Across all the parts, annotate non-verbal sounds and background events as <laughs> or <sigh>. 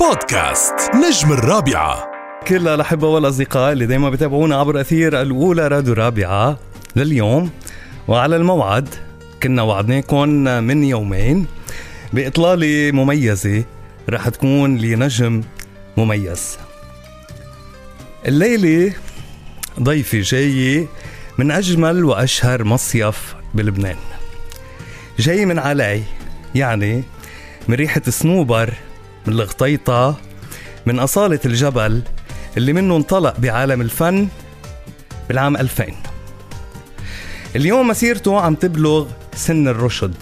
بودكاست نجم الرابعة. كل الأحبة والأصدقاء اللي دايما بتابعونا عبر أثير الأولى راديو رابعة لليوم. وعلى الموعد كنا وعدناكم من يومين بإطلالة مميزة رح تكون لنجم مميز. الليلة ضيفي جاي من أجمل وأشهر مصيف بلبنان. جاي من علي يعني من ريحة صنوبر من الغطيطة من أصالة الجبل اللي منه انطلق بعالم الفن بالعام 2000 اليوم مسيرته عم تبلغ سن الرشد.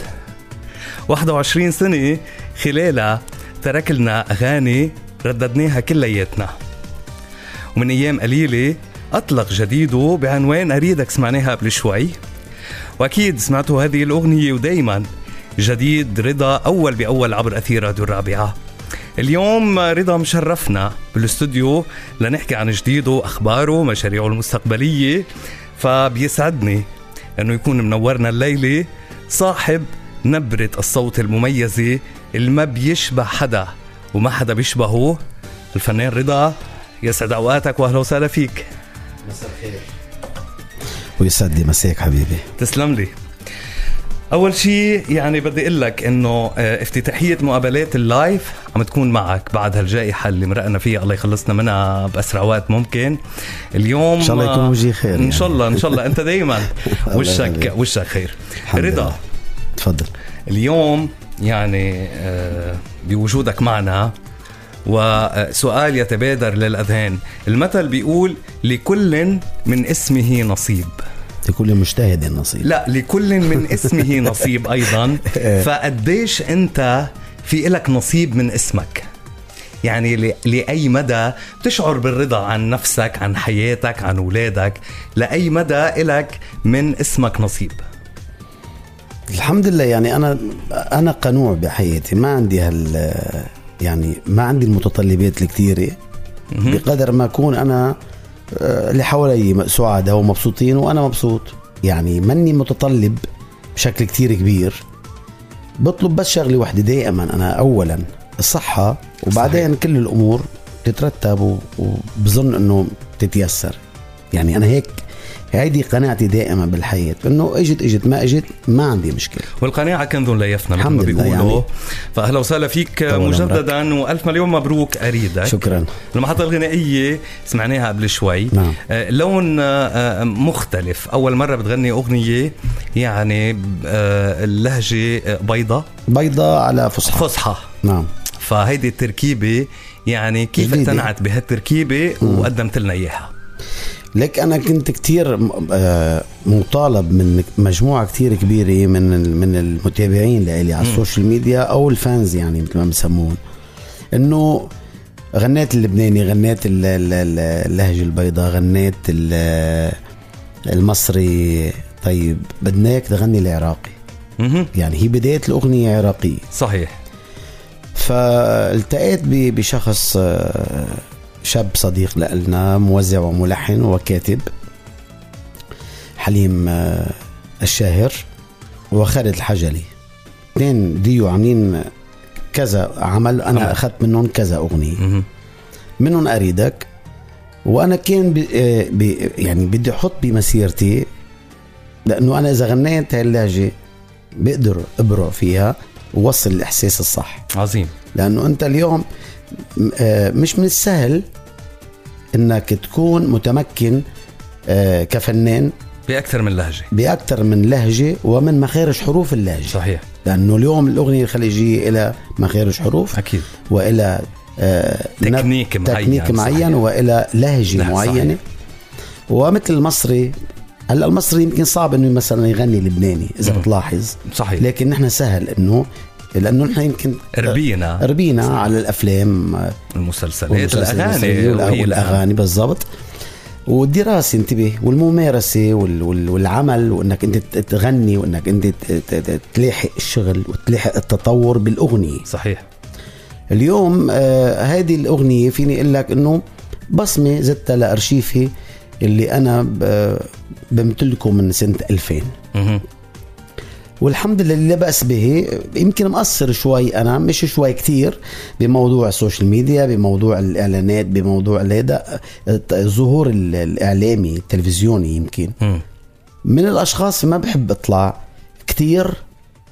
21 سنة خلالها ترك لنا أغاني رددناها كلياتنا. ومن أيام قليلة أطلق جديده بعنوان أريدك سمعناها قبل شوي. وأكيد سمعتوا هذه الأغنية ودايما جديد رضا أول بأول عبر أثير راديو الرابعة. اليوم رضا مشرفنا بالاستوديو لنحكي عن جديده وأخباره مشاريعه المستقبلية فبيسعدني إنه يكون منورنا الليلة صاحب نبرة الصوت المميزة اللي ما بيشبه حدا وما حدا بيشبهه الفنان رضا. يسعد أوقاتك واهلا وسهلا فيك. مساء الخير ويسعد لي مساك حبيبي. تسلم لي. أول شيء يعني بدي أقول لك إنه آه، افتتاحية مقابلات اللايف عم تكون معك بعد هالجائحة اللي مرقنا فيها. الله يخلصنا منها بأسرع وقت ممكن. اليوم إن شاء الله يكون وجهي خير إن شاء الله إن شاء الله. أنت <laughs> دائما وشك وشك خير. رضا. تفضل. اليوم يعني آه، بوجودك معنا وسؤال يتبادر للأذهان. المثل بيقول لكل من اسمه نصيب. لكل مجتهد نصيب. لا لكل من <laughs> اسمه نصيب أيضا. <laughs> فقديش أنت في إلك نصيب من اسمك؟ يعني لأي مدى تشعر بالرضا عن نفسك عن حياتك عن أولادك لأي مدى إلك من اسمك نصيب؟ الحمد لله يعني أنا أنا قنوع بحياتي. ما عندي هال يعني ما عندي المتطلبات الكثيرة. بقدر ما أكون أنا اللي حوالي سعداء ومبسوطين وأنا مبسوط. يعني ماني متطلب بشكل كتير كبير. بطلب بس شغلة وحدة دائما أنا اولا الصحة وبعدين صحيح. كل الأمور تترتب وبظن إنه تتيسر. يعني أنا هيك هيدي قناعتي دائما بالحياة إنه إجت إجت ما إجت ما عندي مشكلة. والقناعة كنز لا يفنى مثل ما بيقولوا. يعني. فأهلا وسهلا فيك مجددا وألف مليون مبروك أريدك. شكرا. المحطة الغنائية سمعناها قبل شوي. نعم. آه لون آه مختلف. أول مرة بتغني أغنية يعني آه اللهجة بيضة. بيضة على فصحى. فصحى. نعم. فهيدي التركيبة يعني كيف اقتنعت بهالتركيبة وقدمت لنا إياها؟ لك أنا كنت كتير آه، مطالب من مجموعة كتير كبيرة من من المتابعين لإلي على ال social media أو ال fans يعني مثل ما بسمون إنه غنيت اللبناني غنيت اللهجة البيضاء غنيت المصري. طيب بدناك تغني العراقي. يعني هي بداية الأغنية عراقية. صحيح. فالتقيت بشخص آه، شاب صديق لنا موزع وملحن وكاتب حليم آه، الشاهر وخالد الحجلي. اثنين ديو عاملين كذا عمل أنا أخذت منهم كذا أغنية. منهم أريدك وأنا كان بي آه، بي يعني بدي أحط بمسيرتي لأنه أنا إذا غنيت هاي اللهجة بقدر أبرع فيها ووصل الإحساس الصح. عظيم. لأنه أنت اليوم مش من السهل إنك تكون متمكن آه، كفنان. بأكثر من لهجة. بأكثر من لهجة ومن مخارج حروف اللهجة. صحيح. لأنه اليوم الأغنية الخليجية لها مخارج حروف. أكيد. وإلى آه تكنيك معين تكنيك معين وإلى لهجة معينه صحيح. ومثل المصري هلأ المصري يمكن صعب إنه مثلا يغني لبناني إذا بتلاحظ. صحيح. لكن نحن سهل إنه لأنه نحن يمكن ربينا. ربينا على الأفلام المسلسلات الأغاني والأغاني بالضبط. والدراسة انتبه. والممارسة والعمل وإنك أنت تغني وإنك أنت تلاحق الشغل وتلاحق التطور بالأغنية. صحيح. اليوم آه هذه الأغنية فيني أقول لك إنه بصمة زدتها لأرشيفي اللي أنا بمتلكه من سنة 2000 والحمد لله لا بأس به يمكن مقصر شوي أنا مش شوي كتير بموضوع ال social media بموضوع الإعلانات بموضوع هذا الظهور الإعلامي التلفزيوني يمكن مم. من الأشخاص ما بحب أطلع كتير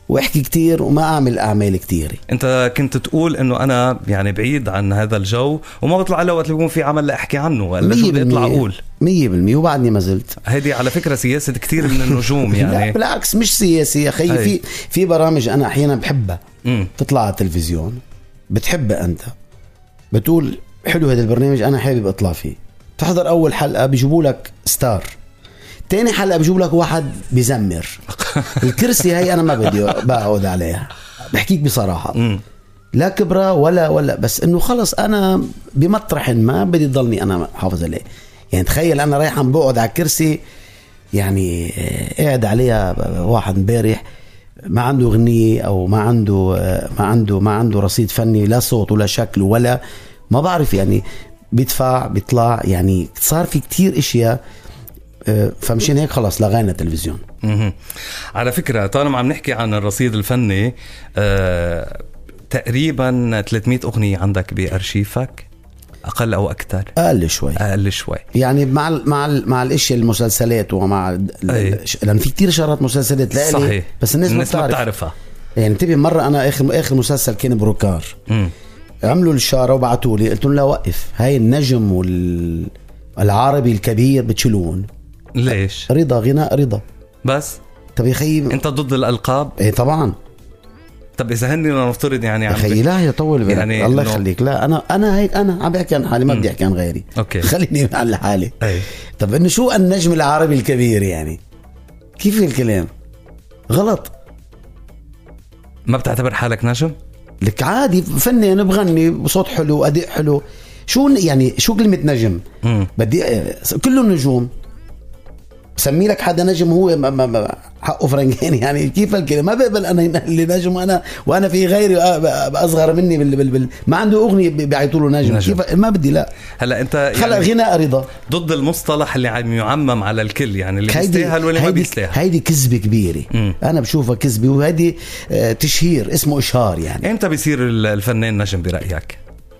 واحكي كتير وما أعمل أعمال كتير أنت كنت تقول إنه أنا يعني بعيد عن هذا الجو وما بطلع إلا وقت اللي بيكون في عمل لأحكي عنه ولا شو بدي اطلع أقول؟ مية بالمية. وبعدني ما زلت. هيدي على فكرة سياسة كثير من النجوم <laughs> لا يعني. بالعكس مش سياسي يا أخي. في في برامج أنا أحيانا بحبها. مم. تطلع على التلفزيون بتحبها أنت. بتقول حلو هذا البرنامج أنا حابب أطلع فيه. تحضر أول حلقة بيجيبوا لك ستار. تاني حلقة بيجيبوا لك واحد بيزمر. <laughs> الكرسي هي أنا ما بدي بقعد عليها. بحكيك بصراحة. مم. لا كبرى ولا ولا بس إنه خلص أنا بمطرح ما بدي ضلني أنا حافظ عليه. يعني تخيل أنا رايح عم بقعد على الكرسي يعني آه، قاعد عليها واحد امبارح ما عنده غنية أو ما عنده آه، ما عنده ما عنده رصيد فني لا صوت ولا شكل ولا ما بعرف يعني بيدفع بيطلع يعني صار في كتير إشياء فمشان هيك خلص لغينا التلفزيون. على فكرة طالما عم نحكي عن الرصيد الفني آه، تقريبا 300 أغنية عندك بأرشيفك؟ أقل أو أكثر؟ أقل شوي. أقل شوي. يعني مع ال مع ال مع الاشياء المسلسلات ومع ال- لأن في كتير شغلات مسلسلات لإلي صحيح. بس الناس, الناس ما ما بتعرف. بتعرفها. يعني انتبه مرة أنا اخر آخر مسلسل كان بروكار. مم. عملوا الشاره وبعتوا لي قلت لهم لا وقف. هاي النجم والعربي الكبير بتشيلون. ليش؟ رضا غناء رضا. بس؟ طب يا خيي أنت ضد الألقاب؟ إيه طبعا. طب إذا هني نفترض يعني يا عم خيي لا يطول بالك يعني الله يخليك. لا أنا أنا هيك أنا عم بحكي عن حالي ما بدي أحكي عن غيري. أوكي. <laughs> خليني عن حالي أي. طب إنه شو النجم العربي الكبير يعني؟ كيف الكلام؟ غلط. ما بتعتبر حالك نجم؟ لك عادي فنان بغني بصوت حلو أداء حلو. شو يعني شو كلمة نجم؟ مم. بدي كله نجوم. سمي لك حدا نجم هو ما ما ما حقه فرنجاني يعني كيف الكلمة؟ ما بقبل أنا اللي نجم وأنا وأنا في غيري أ- أصغر مني بال بال بال ما عنده أغنية بيعيطوا له نجم, نجم. كيف؟ ما بدي لا. هلا أنت خلق يعني غناء رضا. ضد المصطلح اللي عم يعمم على الكل يعني اللي بيستاهل واللي ما بيستاهل. هيدي كذبه كبيرة. مم. أنا بشوفها كذبة وهيدي آه، تشهير اسمه إشهار يعني. إمتى بيصير ال- الفنان نجم برأيك؟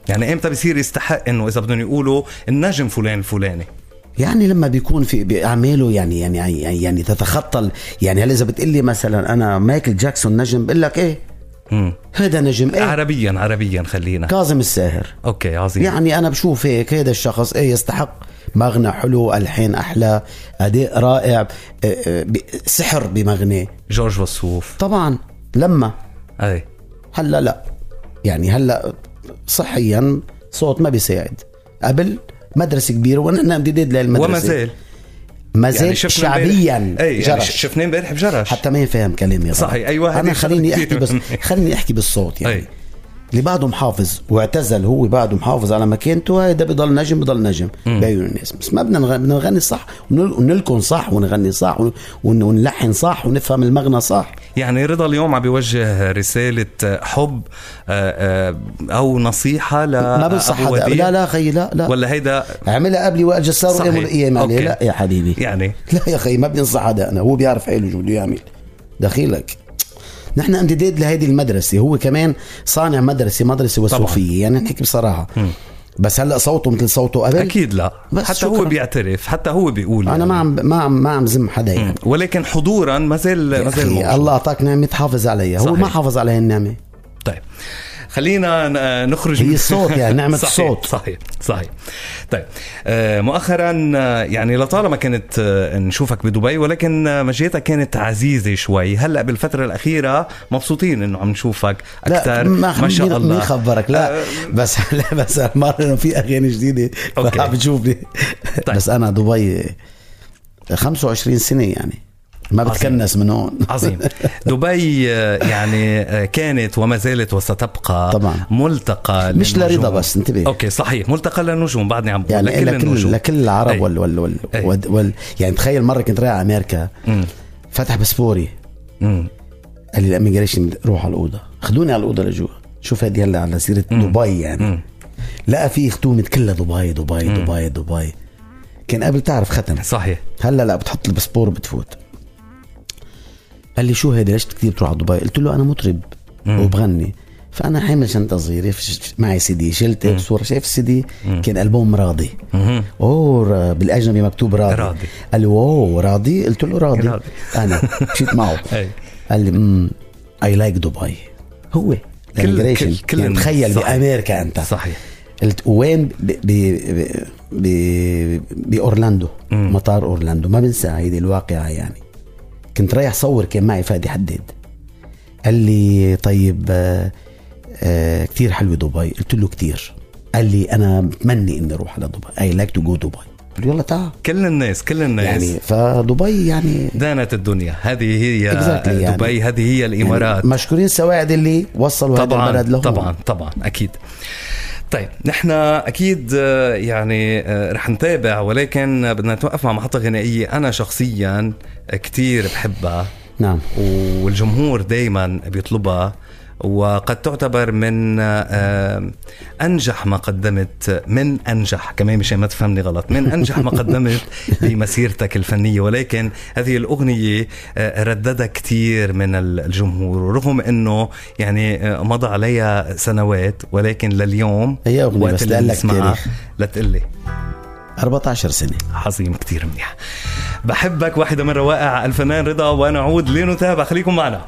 يعني إمتى بيصير يستحق إنه إذا بدهم يقولوا النجم فلان الفلاني؟ يعني لما بيكون في باعماله يعني يعني يعني, يعني تتخطى يعني هل إذا بتقول لي مثلا أنا مايكل جاكسون نجم بقول لك إيه. هذا نجم إيه؟ عربيا عربيا خلينا. كاظم الساهر. أوكي عظيم. يعني أنا بشوف هيك هذا الشخص إيه يستحق مغنى حلو ألحان أحلى أداء رائع آه، آه، سحر بمغنى جورج وسوف. طبعا لما؟ أي. هلأ لا. يعني هلأ صحيا صوت ما بيساعد. قبل مدرسة كبيرة ونحن امتداد للمدرسة وما زال ما زال امبارح- شعبيا أي يعني جرش شفناه امبارح بجرش حتى ما يفهم كلامي. صحيح، هذه أنا خليني أحكي <laughs> بس. خليني أحكي بالصوت يعني أي. اللي بعده محافظ واعتزل هو بعده محافظ على مكانته هيدا بضل نجم بضل نجم. بعيون الناس بس ما بدنا بدنا نغني صح ونل- ونلكن صح ونغني صح ون- ون- ونلحن صح ونفهم المغنى صح. يعني رضا اليوم عم بيوجه رسالة حب آه، آه، أو نصيحة ل ما بنصح؟ لا لا خيي لا لا. ولا هيدا عملها قبلي وقت جسار. وقام عليه. أوكي. لا يا حبيبي. يعني؟ لا يا أخي ما بدي انصح حدا. أنا هو بيعرف حاله شو بده يعمل. دخيلك. نحن امتداد لهيدي المدرسة هو كمان صانع مدرسة مدرسة وصوفية يعني نحكي بصراحة. بس هلأ صوته مثل صوته قبل؟ أكيد لا. بس حتى هو شكراً. بيعترف حتى هو بيقول أنا يعني. ما عم ما عم ما عم زم حدا يعني. ولكن حضورا ما زال ما زال. الله أعطاك نعمة حافظ عليها. هو. ما حافظ على النعمه طيب. خلينا ن- نخرج هي الصوت يعني <laughs> نعمة صحيح الصوت. صحيح صحيح. طيب آه، مؤخرا آه، يعني لطالما كانت آه، نشوفك بدبي ولكن آه، مجيتك كانت عزيزة شوي. هلأ بالفترة الأخيرة مبسوطين إنه عم نشوفك أكثر. ما, ما شاء الله مين خبرك؟ لا آه، بس <laughs> لا بس المره إنه في أغاني جديدة أوكي. عم بتشوفني طيب. بس أنا دبي 25 سنة يعني. ما. بتكنس من هون عظيم <laughs> دبي آه، يعني آه، كانت وما زالت وستبقى طبعا. ملتقى مش. لرضا بس، انتبه. أوكي صحيح ملتقى للنجوم بعدني عم بقول يعني لكل لكل النجوم لكل العرب أي. وال وال وال, أي. وال, وال يعني تخيل مرة كنت رايح على أمريكا مم. فتح باسبوري مم. قال لي ال immigration روح على الأوضة خدوني على الأوضة لجوا شوف هذه هلا على سيرة دبي يعني مم. لقى في ختومه كلها دبي دبي دبي دبي كان قبل تعرف ختم صحيح هلا لا بتحط الباسبور وبتفوت قال لي شو هيدا ليش كثير بتروح على دبي قلت له أنا مطرب مم. وبغني فأنا حامل شنطة صغيرة معي سي دي شلت هيك صورة شايف السي دي كان ألبوم رضا. أوه بالأجنبي مكتوب رضا رضا. قال لي أوه رضا قلت له رضا, رضا. أنا مشيت معه. <laughs> قال لي امم I like Dubai هو كل- immigration. كل- كل يعني. تخيل صحيح. بأمريكا أنت صحيح قلت وين ب- ب- ب- ب- بأورلاندو. مطار أورلاندو ما بنسى هيدي الواقعة يعني كنت رايح صور كان معي فادي حداد. قال لي طيب آه آه كثير حلوة دبي. قلت له كثير قال لي أنا بتمني إني أروح على دبي. I like to go Dubai. قلت له يلا تعال. كل الناس كل الناس. يعني فدبي يعني دانة الدنيا. هذه هي Exactly يعني. دبي هذه هي الإمارات. يعني مشكورين السواعد اللي وصلوا هذا البلد لهون طبعا طبعا أكيد. طيب نحن أكيد آه، يعني آه، رح نتابع ولكن بدنا نتوقف مع محطة غنائية. أنا شخصيا كتير بحبها. نعم. والجمهور دائما بيطلبها. وقد تعتبر من آه، أنجح ما قدمت من أنجح كمان مشان ما تفهمني غلط من أنجح ما قدمت <laughs> بمسيرتك الفنية. ولكن هذه الأغنية آه، رددها كثير من الجمهور. ورغم إنه يعني آه، مضى عليها سنوات ولكن لليوم هي وقت بس بنسمعها تاريخ. لتقلي 14 سنة. عظيم كتير منيح. بحبك واحدة من روائع الفنان رضا ونعود لنتابع. خليكم معنا.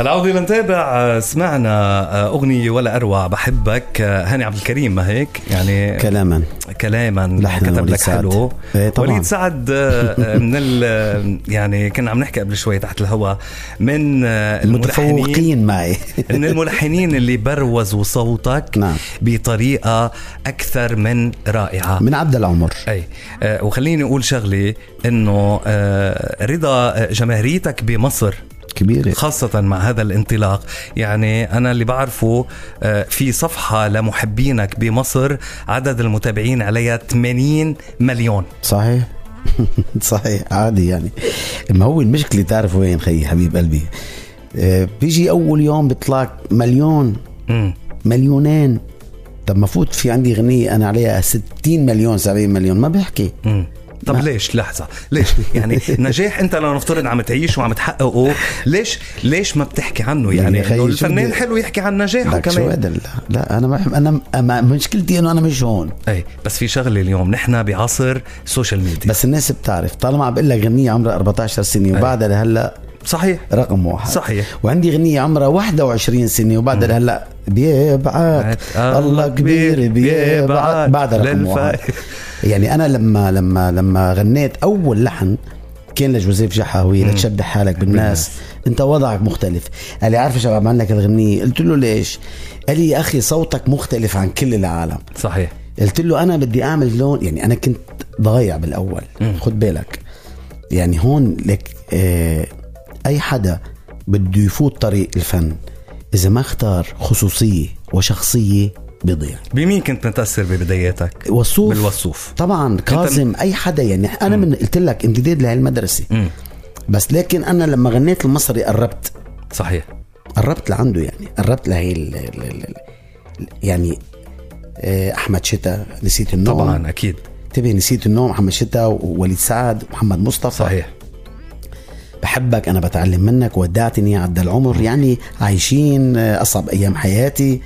العودة لنتابع آه، سمعنا آه، أغنية ولا أروع بحبك. آه، هاني عبد الكريم ما هيك؟ يعني كلاما. كلاما. لحنا كتب لك. حلو. إيه طبعاً. وليد سعد من ال يعني كنا عم نحكي قبل شوي تحت الهواء من المتفوقين معي. <laughs> من الملحنين اللي بروزوا صوتك نعم. بطريقة أكثر من رائعة. من عبد العمر. أي آه وخليني أقول شغلة إنه آه رضا جماهيريتك بمصر كبيرة. خاصة مع هذا الانطلاق يعني أنا اللي بعرفه آه، في صفحة لمحبينك بمصر عدد المتابعين عليها 80 مليون. صحيح؟ <laughs> صحيح عادي يعني. ما هو المشكلة تعرف وين خيي حبيب قلبي؟ آه، بيجي أول يوم بيطلع مليون. مليونين. طب ما فوت في عندي غنية أنا عليها 60 مليون 70 مليون. ما بيحكي. طب ليش؟ لحظة. ليش؟ يعني <laughs> نجاح انت لو نفترض عم تعيش وعم تحققه ليش؟ ليش ما بتحكي عنه يعني؟ انه شو الفنان حلو يحكي عن نجاحه شو كمان. هذا؟ لا, لا أنا ما أنا مشكلتي إنه أنا مش هون. اي بس في شغلة اليوم نحن بعصر social media بس الناس بتعرف طالما عم بقول لك غنية عمرها 14 سنة وبعدها لهلا صحيح. رقم واحد. صحيح. وعندي غنية عمرها 21 سنة وبعدها لهلا بيبعت. الله كبير بيبعت. بعدها رقم واحد. يعني أنا لما لما لما غنيت أول لحن كان لجوزيف جحاوي لتشبه حالك بالناس. أنت وضعك مختلف. قال لي عارف بعمل لك الغنية. قلت له ليش؟ قال لي يا أخي صوتك مختلف عن كل العالم. صحيح. قلت له أنا بدي أعمل لون. يعني أنا كنت ضايع بالأول. خد بالك. يعني هون لك آه أي حدا بده يفوت طريق الفن. إذا ما اختار خصوصية وشخصية بيضيع بمين كنت متأثر ببداياتك؟ وصوف. بالوصوف. طبعا كاظم أي حدا يعني أنا من قلت لك امتداد لهي المدرسة. بس لكن أنا لما غنيت المصري قربت. صحيح. قربت لعنده يعني قربت لهي ال ال ال ال يعني آه، أحمد شتا نسيت النوم. طبعا أكيد. انتبه نسيت النوم محمد شتا ووليد سعد ومحمد مصطفى. صحيح. بحبك أنا بتعلم منك ودعتني عدى العمر يعني عايشين آه، أصعب أيام حياتي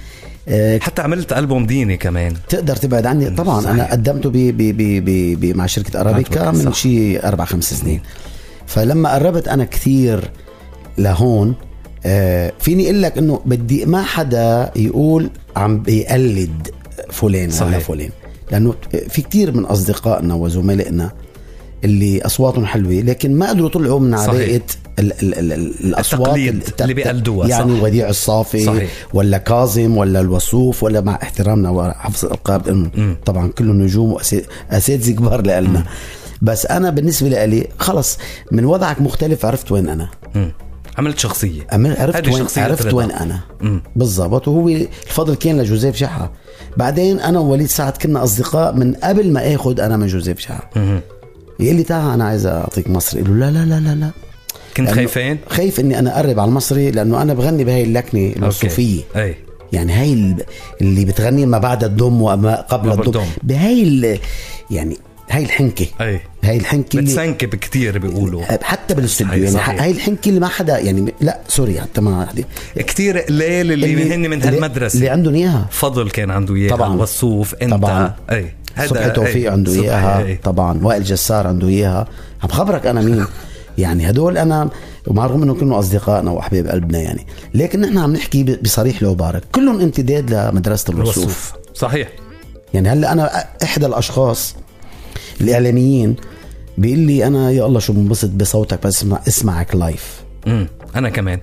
آه، حتى عملت ألبوم ديني كمان تقدر تبعد عني طبعا صحيح. أنا قدمته ب ب ب ب ب مع شركة أرابيكا أرابيكا، من صح. شيء أربع خمس سنين فلما قربت أنا كثير لهون آه فيني أقول لك إنه بدي ما حدا يقول عم بيقلد فلان صحيح. ولا فلان لأنه في كثير من أصدقائنا وزملائنا اللي أصواتهم حلوة لكن ما قدروا يطلعوا من صحيح. عباءه ال ال ال ال الأصوات التقليد الت- اللي بيقلدوها، يعني صح. وديع الصافي صحيح. ولا كاظم ولا الوصوف ولا مع احترامنا وحفظ الألقاب إنه طبعا كلهم نجوم واساتذه كبار لنا بس أنا بالنسبة لي خلص من وضعك مختلف عرفت وين أنا مم. عملت شخصية أمر- عرفت وين شخصية عرفت. وين أنا. بالضبط وهو الفضل كان لجوزيف شحا بعدين أنا ووليد سعد كنا أصدقاء من قبل ما آخذ أنا من جوزيف شحا. يقول لي تعال أنا عايز أعطيك مصري. قال له لا لا لا لا لا. كنت خايفين؟ خايف إني أنا أقرب على المصري لأنه أنا بغني بهاي اللكنة الوصوفيه أي. يعني هاي ال- اللي بتغني ما بعد الدم وما قبل الدم. الدم. بهاي يعني هاي الحنكة. أي. هاي الحنكة اللي بتسنكب كتير بيقولوا. حتى بالاستوديو صحيح، يعني. هاي الحنكة اللي ما حدا يعني لا سوري حتى ما حدا كتير قليل اللي, هن من اللي- هالمدرسة. اللي عندهم إياها. فضل كان عنده إياها. طبعاً. وصوف أنت. طبعاً. أي. صبحي توفيق عنده إياها أي. طبعا. وائل جسار عنده إياها. عم خبرك أنا مين؟ يعني هدول أنا ومع الرغم إنه كانوا أصدقائنا وأحباب قلبنا يعني. لكن نحن عم نحكي بصريح لو بارك. كلهم امتداد لمدرسة الوصوف الوصوف صحيح. يعني هلأ أنا إحدى الأشخاص الإعلاميين بيقول لي أنا يا الله شو بنبسط بصوتك بس اسمع اسمعك live امم أنا كمان.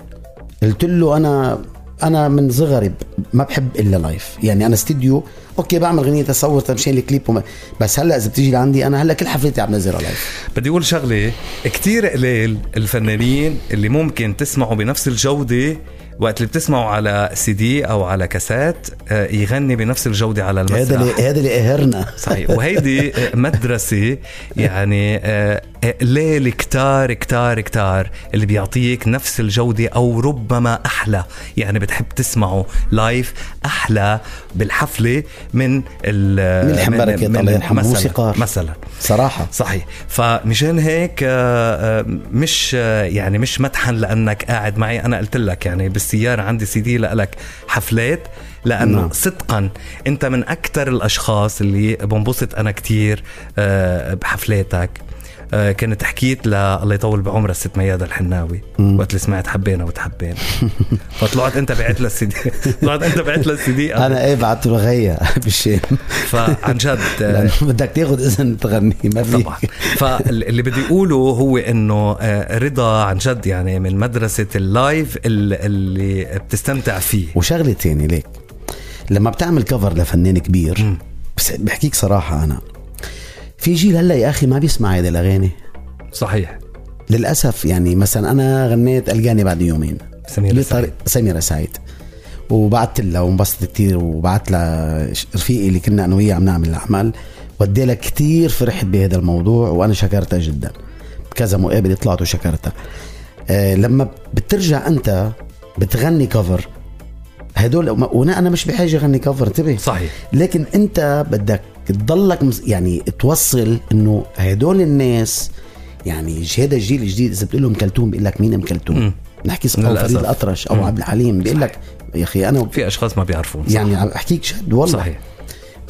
قلت له أنا أنا من صغري ما بحب إلا live يعني أنا استديو أوكي بعمل غنية تصور تمشي لي كليب وما بس هلأ إذا بتيجي لعندي أنا هلأ كل حفلتي عم نزلها live بدي أقول شغلة كتير قليل الفنانين اللي ممكن تسمعوا بنفس الجودة وقت اللي بتسمعوا على سي دي أو على كاسات آه، يغني بنفس الجودة على المسرح هذا اللي هذا اللي قهرنا. صحيح. وهيدي <laughs> مدرسة يعني قليل كتار كتار كتار اللي بيعطيك نفس الجودة أو ربما أحلى. يعني بتحب تسمعه live أحلى بالحفلة من ال من الله يرحمه. مثلا. موسيقار. مثلا. صراحة. صحيح. فمشان هيك آه، آه، مش آه، يعني مش مدحا لأنك قاعد معي. أنا قلت لك يعني بالسيارة عندي سي دي لك حفلات لأنه نعم. صدقا أنت من أكثر الأشخاص اللي بنبسط أنا كتير آه، بحفلاتك. آه، كنت حكيت ل الله يطول بعمرها الست ميادة الحناوي. وقت اللي سمعت حبينا وتحبينا. فطلعت أنت بعت لها السي دي. <laughs> طلعت أنت بعت لها السي دي. أنا إيه بعت له غيا <laughs> بالشام فعن جد <laughs> آه، بدك تاخذ إذن تغني ما في طبعا. فاللي بدي أقوله هو إنه آه، رضا عن جد يعني من مدرسة اللايف ال- اللي بتستمتع فيه. وشغلة تاني ليك. لما بتعمل كفر لفنان كبير بس بحكيك صراحة أنا في جيل هلا يا أخي ما بيسمع هيدي الأغاني. صحيح. للأسف يعني مثلا أنا غنيت ألقاني بعد يومين. سميرة سعيد. سميرة سعيد وبعت لها وانبسطت كثير وبعت لها رفيقي اللي كنا أنا وياه عم نعمل الأعمال. ودي لها كثير فرحت بهذا الموضوع وأنا شكرتها جدا. كذا مقابله طلعت وشكرتها. آه لما بترجع أنت بتغني كفر هدول وأنا أنا مش بحاجة أغني كفر انتبه. صحيح. لكن أنت بدك تضلك يعني توصل إنه هدول الناس يعني هذا الجيل الجديد إذا بتقول لهم كلثوم بيقول لك مين أم كلثوم. نحكي أو. فريد الأطرش أو. عبد الحليم بيقول لك يا أخي أنا في أشخاص ما بيعرفون. يعني عم أحكيك جد والله صحيح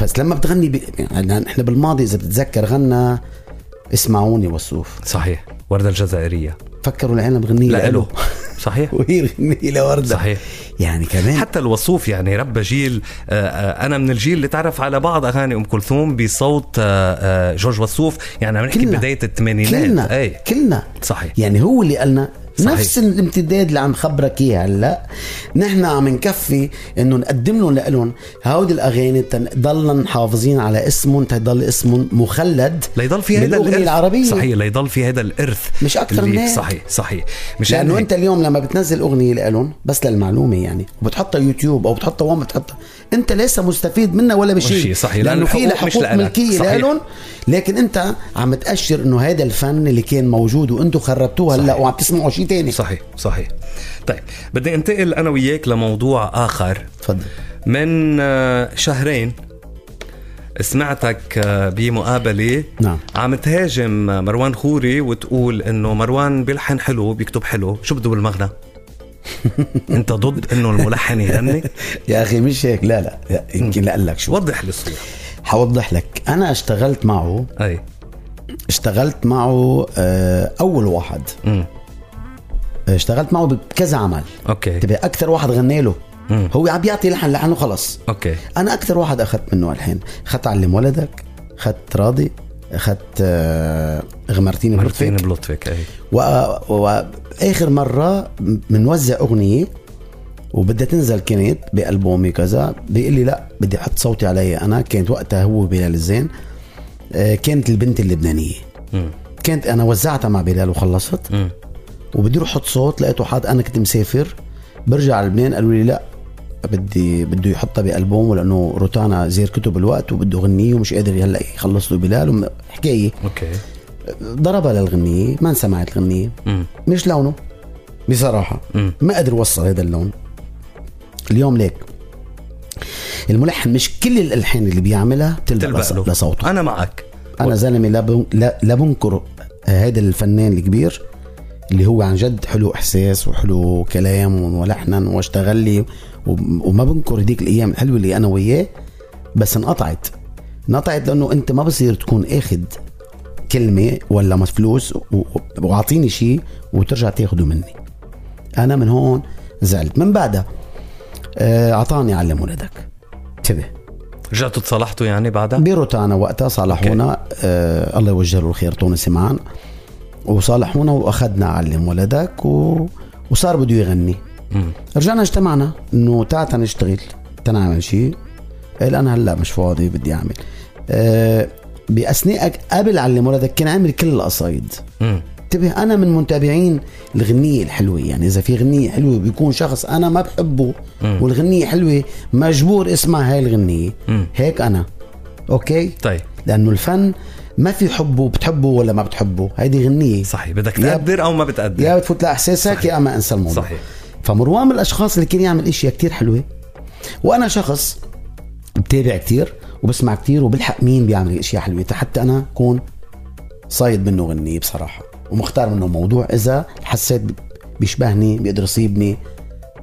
بس لما بتغني ب... يعني إحنا بالماضي إذا بتتذكر غنى اسمعوني وصوف صحيح وردة الجزائرية فكروا العالم بغنية لإله. <laughs> صحيح. <laughs> وهي الغنية لوردة. صحيح. يعني كمان حتى الوصوف يعني ربى جيل آه، آه، أنا من الجيل اللي تعرف على بعض أغاني أم كلثوم بصوت آه، جورج وصوف يعني عم نحكي. بداية الثمانينات. كلنا. أي. كلنا. صحيح. يعني هو اللي قالنا صحيح. نفس الامتداد اللي عم خبرك إياه هلأ نحن عم نكفي إنه نقدم لهم لهم هودي الأغاني ضلنا حافظين على اسمهم تضل اسمهم مخلد ليضل في هذا الإرث العربية. صحيح ليضل في هذا الإرث مش اللي- من. صحيح صحيح مش لأنه أنت اليوم لما بتنزل أغنية لهم بس للمعلومة يعني وبتحطها يوتيوب أو بتحطها وين بتحطها انت لسه مستفيد منها ولا بشيء. شيء، صحيح، لأنه في حقوق. ملكية. لهم. لكن انت عم تأشر انه هذا الفن اللي كان موجود وأنتم خربتوه هلا. وعم تسمعوا شيء تاني. صحيح صحيح. طيب بدي انتقل أنا وياك لموضوع آخر. تفضل. من آه، شهرين سمعتك آه، بمقابلة نعم. عم تهاجم مروان خوري وتقول إنه مروان بيلحن حلو بيكتب حلو. شو بده بالمغنى؟ <laughs> انت ضد انه الملحن يغني؟ يا أخي مش هيك لا لا, يمكن لا لك شو. وضح لي الصورة حوضح لك. أنا اشتغلت معه أي. اشتغلت معه آه، أول واحد. امم اشتغلت معه بكذا عمل. أوكي. تبقى أكثر واحد غني له؟ مم. هو عم بيعطي لحن لحن وخلص أوكي. أنا أكثر واحد أخذت منه الحين. اخذت علم ولدك اخذت راضي. أخذت آه، غمرتيني مرتين بلطفك بلطفك أي. واخر مرة بنوزع أغنية وبدها تنزل كانت بألبومي كذا بيقول لي لا بدي أحط صوتي علي. أنا كانت وقتها هو بلال الزين آه، كانت البنت اللبنانية. مم. كانت أنا وزعتها مع بلال وخلصت. مم. وبدي أروح أحط صوت لقيته حاط أنا كنت مسافر برجع على لبنان قالوا لي لا بدي بده يحطها بالبوم لأنه روتانا زير كتب الوقت وبده غنيه ومش قادر هلأ يخلص له بلال حكاية. أوكي. ضربها للغنية ما سمعت الغنية. مش لونه. بصراحة. ما قدر يوصل هذا اللون. اليوم ليك. الملحن مش كل الألحان اللي بيعملها بتلبق لصوته. أنا معك. أنا زلمة لا, لا بنكر هذا الفنان الكبير. اللي هو عن جد حلو إحساس وحلو كلام ولحنا واشتغل لي وما بنكر هديك الأيام الحلوة اللي أنا وياه بس انقطعت. انقطعت لأنه أنت ما بصير تكون آخد كلمة ولا فلوس وأعطيني شيء وترجع تاخده مني. أنا من هون زعلت. من بعدها آه، أعطاني علم ولدك. انتبه رجعتوا تصالحتوا يعني بعدها؟ بيروتانا وقتها صالحونا. آه الله يوجه له الخير طون سمعان. وصالحونا وأخذنا علم ولدك و... وصار بده يغني. مم. رجعنا اجتمعنا. إنه تعال نشتغل تنعمل شيء. قال أنا هلأ مش فاضي بدي أعمل. آه باثناء قبل علم ولدك كان عامل كل القصايد. انتبه أنا من متابعين الغنية الحلوة. يعني إذا في غنية حلوة بيكون شخص أنا ما بحبه والغنية حلوة مجبور اسمع هاي الغنية. مم. هيك أنا. أوكي؟ طيب. لأنه الفن ما في حبه بتحبه ولا ما بتحبه؟ هيدي غنية. صحيح بدك تقدر أو ما بتقدر. يا بتفوت لإحساسك يا اما أنسى الموضوع. صحيح. فمروان من الأشخاص اللي كان يعمل إشياء كتير حلوة. وأنا شخص بتابع كتير وبسمع كتير وبلحق مين بيعمل إشياء حلوة. حتى أنا كون صايد منه غنية بصراحة ومختار منه موضوع. إذا حسيت بيشبهني بيقدر يصيبني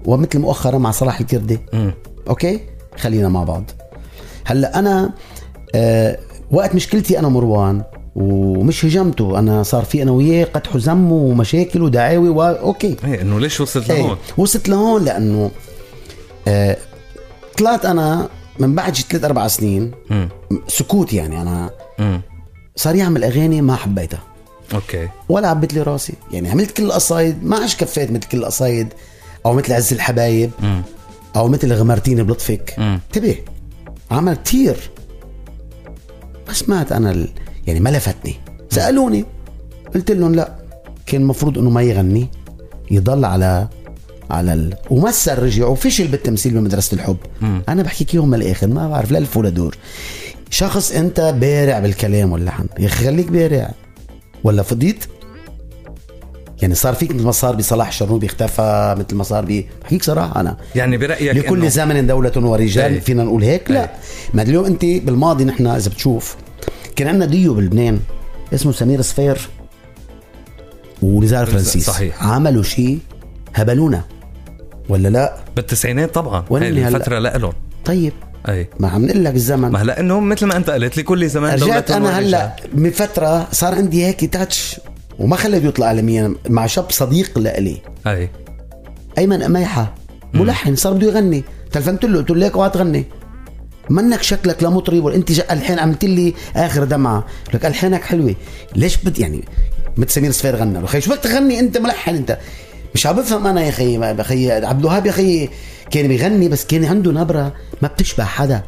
ومثل مؤخرا مع صلاح الكردي. مم. أوكي؟ خلينا مع بعض. هلأ أنا آه وقت مشكلتي أنا مروان ومش هجمته. أنا صار في أنا وياه قدح وذم ومشاكل ودعاوي واوكي إيه إنه ليش وصلت لهون؟ إيه وصلت لهون لأنه آه طلعت أنا من بعد شي ثلاث أربع سنين مم. سكوت يعني. أنا مم. صار يعمل أغاني ما حبيتها. أوكي. ولا عبت لي راسي. يعني عملت كل القصايد ما عادش كفيت مثل كل القصايد. أو مثل عز الحبايب. مم. أو مثل غمرتيني بلطفك. انتبه عمل كتير. بس مات أنا ال... يعني ما لفتني. سألوني قلت لهم لا كان المفروض إنه ما يغني يضل على على ال... ومثل رجع وفشل بالتمثيل بمدرسة الحب. مم. أنا بحكيك من الآخر ما بعرف لا الف ولا دور شخص أنت بارع بالكلام واللحن يا أخي خليك بارع. ولا فضيت؟ يعني صار فيك مثل ما صار بصلاح الشرنوبي اختفى مثل ما صار ب بحكيك صراحة أنا يعني برأيك لكل إنه- زمن دولة ورجال إيه. فينا نقول هيك لا إيه. ما اليوم أنت بالماضي نحن إذا بتشوف كان عندنا ديو بلبنان اسمه سمير صفير ونزار فرانسيس صحيح. عملوا شيء هبلونا ولا لا بالتسعينات طبعا وين هاي؟ الفترة لهم طيب أي ما عم نقول لك الزمن ما هلا إنهم مثل ما أنت قلت لكل زمان رجعت أنا. هلا من فترة صار عندي هيك تاتش وما خليته يطلع عالميا مع شاب صديق لإلي. أي. أيمن أميحة. ملحن صار بده يغني. تلفنت له قلت له ليك اوعى تغني. منك شكلك لا مطرب ولا انت الحين عملت لي آخر دمعة. لك الحانك حلوة. ليش بد يعني مثل سمير صفير غنى. له خي شو بدك تغني؟ انت ملحن انت. مش عم بفهم أنا يا أخي ما- أخي عبد الوهاب يا أخي كان بيغني بس كان عنده نبرة ما بتشبه حدا.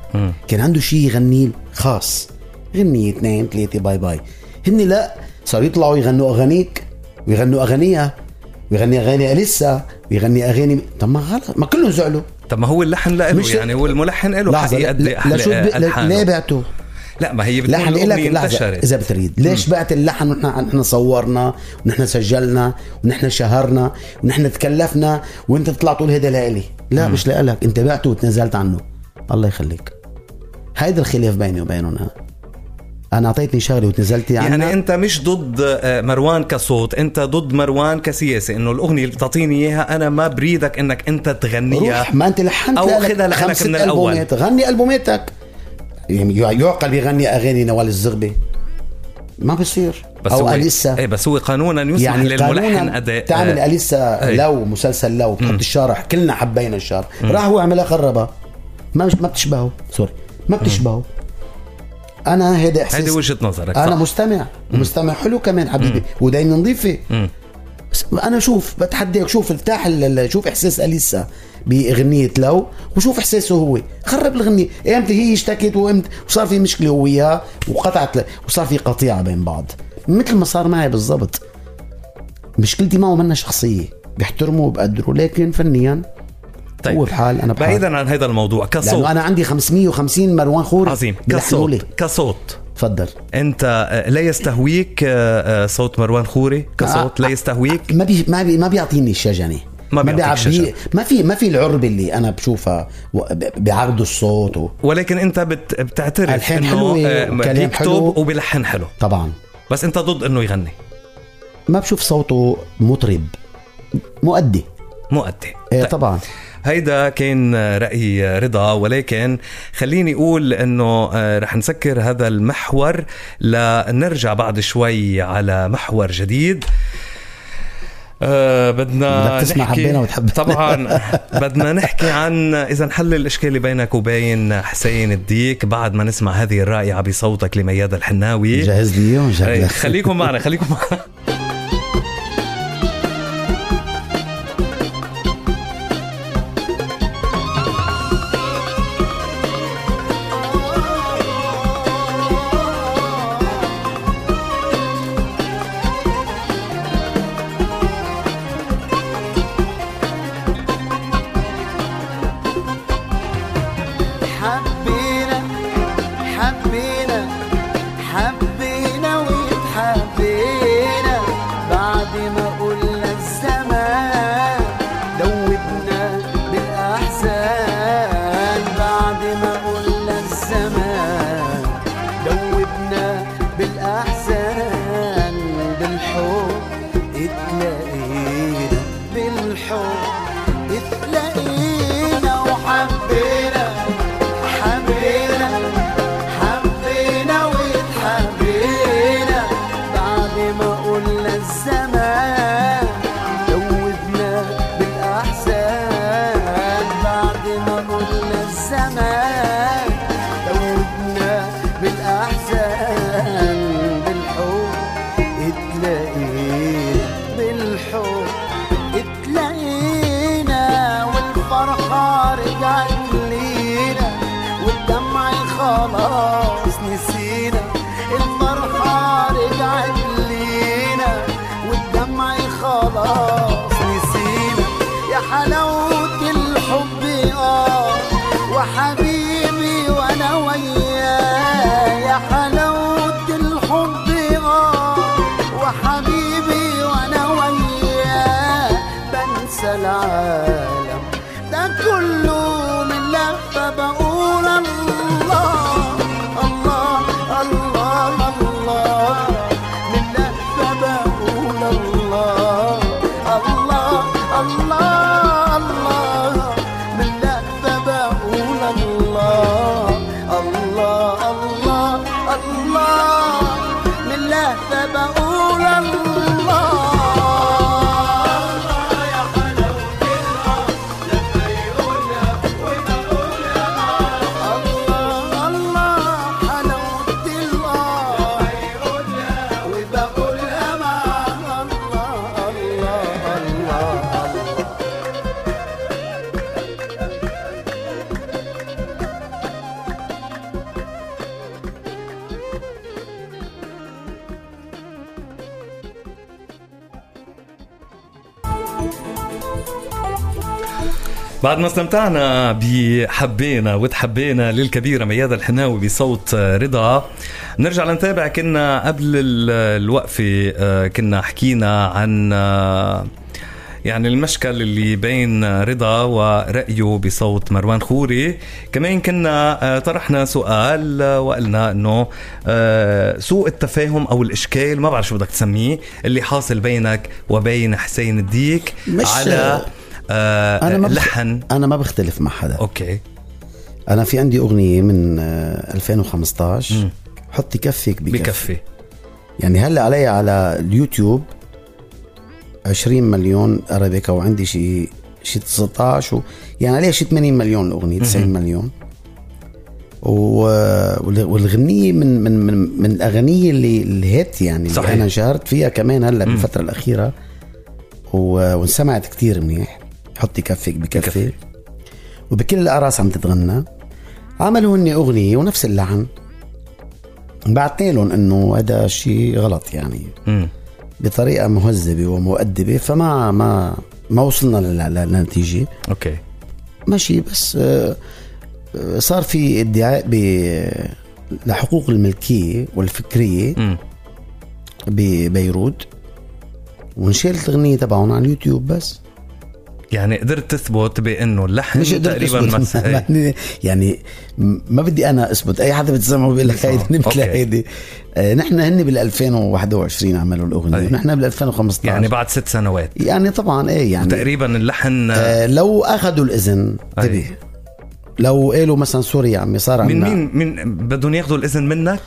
كان عنده شيء يغني خاص. غنية اثنين ثلاثة باي باي. هن لا صاروا يطلعوا يغنوا أغانيك ويغنوا اغانيها ويغني أغاني أليسا ويغني أغاني طب ما غلط ما كلهم زعلوا. طب ما هو اللحن له مش- يعني هو الملحن له. حق يأدي ألحانه. ليه بعته؟ لا ما هي لحن لك لحظة إذا بتريد ليش بعت اللحن ونحن نحن صورنا ونحن سجلنا ونحن شهرنا ونحن تكلفنا وانت تطلع تقول هيدا لإلي؟ لا مش لإلك انت بعته وتنازلت عنه. الله يخليك. هيدا الخلاف بيني وبينهم أنا. أنا أعطيتني شغله وتنازلتي عنها. يعني أنت مش ضد آه، مروان كصوت أنت ضد مروان كسياسة إنه الأغنية اللي بتعطيني إياها أنا ما بريدك إنك أنت تغنيها. روح ما أنت لحنت أو لك خدها لك خمسة من. ألبومات. غني ألبوماتك. يعني يعقل بيغني أغاني نوال الزغبي. ما بصير. بس أو أليسا. إيه بس هو قانونا يسمح يعني للملحن أداء. تعمل آه، أليسا أي. لو مسلسل لو بتحط الشارح كلنا حبينا الشارح راح هو عملها خربها. ما مش ما بتشبهه. سوري. ما بتشبهه. أنا هيدا إحساس. هذه وجهة نظرك أنا صح. مستمع ومستمع حلو كمان حبيبي. ودايما نظيفه بس أنا شوف بتحديك شوف ال- شوف إحساس أليسا بأغنية لو وشوف إحساسه هو. خرب الغنية إمتى هي اشتكت وامتى وصار في مشكلة هو وياه وقطعت وصار في قطيعة بين بعض. مثل ما صار معي بالضبط. مشكلتي معه منا شخصية. بيحترمه وبقدره لكن فنيا طيب. هو بحال أنا بحال. بعيدا عن هذا الموضوع كصوت. لأنه أنا عندي 550 مروان خوري عظيم. كصوت. كصوت. تفضل. أنت آه، لا يستهويك آه، آه، صوت مروان خوري؟ كصوت لا يستهويك؟ ما بي ما بي ما بيعطيني الشجنة. ما بيعطيك بيعبي-. ما في ما في العرب اللي أنا بشوفها بعرض الصوت و... ولكن أنت بت- بتعترف آه، وكلام بيكتب حلو. وبيلحن حلو. طبعا. بس أنت ضد إنه يغني. ما بشوف صوته مطرب. مؤدي. مؤدي. إيه طيب. طبعا. هيدا كان رأي رضا ولكن خليني أقول أنه آه، رح نسكر هذا المحور لنرجع بعد شوي على محور جديد. أه بدنا تسمع نحكي حبينا. طبعا. <laughs> بدنا نحكي عن إذا نحل الإشكال بينك وبين حسين الديك بعد ما نسمع هذه الرائعة بصوتك لميادة الحناوي. جهز لي اياهم إيه، خليكم معنا خليكم معنا. <laughs> بعد ما استمتعنا بحبينا وتحبينا للكبيرة ميادة الحناوي بصوت رضا نرجع لنتابع كنا قبل ال- الوقفة آه، كنا حكينا عن آه، يعني المشكل اللي بين رضا ورأيه بصوت مروان خوري. كمان كنا آه، طرحنا سؤال وقلنا إنه سوء التفاهم أو الإشكال ما بعرف شو بدك تسميه اللي حاصل بينك وبين حسين الديك مش- على آه أنا ما. لحن أنا ما بختلف مع حدا أوكي أنا في عندي أغنية من آه، 2015 مم. حطي كفك بكفي, بكفي. يعني هلأ علي على اليوتيوب 20 مليون أرابيكا وعندي شيء شيء 19 و... يعني عليها شيء 80 مليون الأغنية 90 مليون و... وال- والغنية من من من من الأغاني اللي ال hit يعني اللي صحيح. أنا انشهرت فيها كمان هلأ بالفترة الأخيرة و... وانسمعت كتير منيح حطي كفك بكفي. وبكل الاعراس عم تتغنى. عملوا هن أغنية ونفس اللحن. بعتنا لهم إنه هذا شيء غلط يعني. مم. بطريقة مهذبة ومؤدبة. فما ما ما وصلنا لل- للنتيجة. أوكي. ماشي بس آه، آه، صار في ادعاء ب- لحقوق الملكية والفكرية. مم. ببيروت وانشالت الأغنية تبعهم على اليوتيوب بس. يعني قدرت تثبت بأنه اللحن مش قدرت تقريبا. إيه. <laughs> يعني- يعني ما بدي أنا أثبت أي حدا بتسمعه بيقول لك هيدي مثل. هيدي آه، نحن هن بال 2021 عملوا الأغنية أي. ونحن بال 2015 يعني بعد ست سنوات يعني طبعا إيه يعني تقريبا اللحن آه لو أخذوا الإذن. انتبه لو قالوا مثلا سوري يا عمي صار من عنا مين من بدهم ياخذوا الإذن منك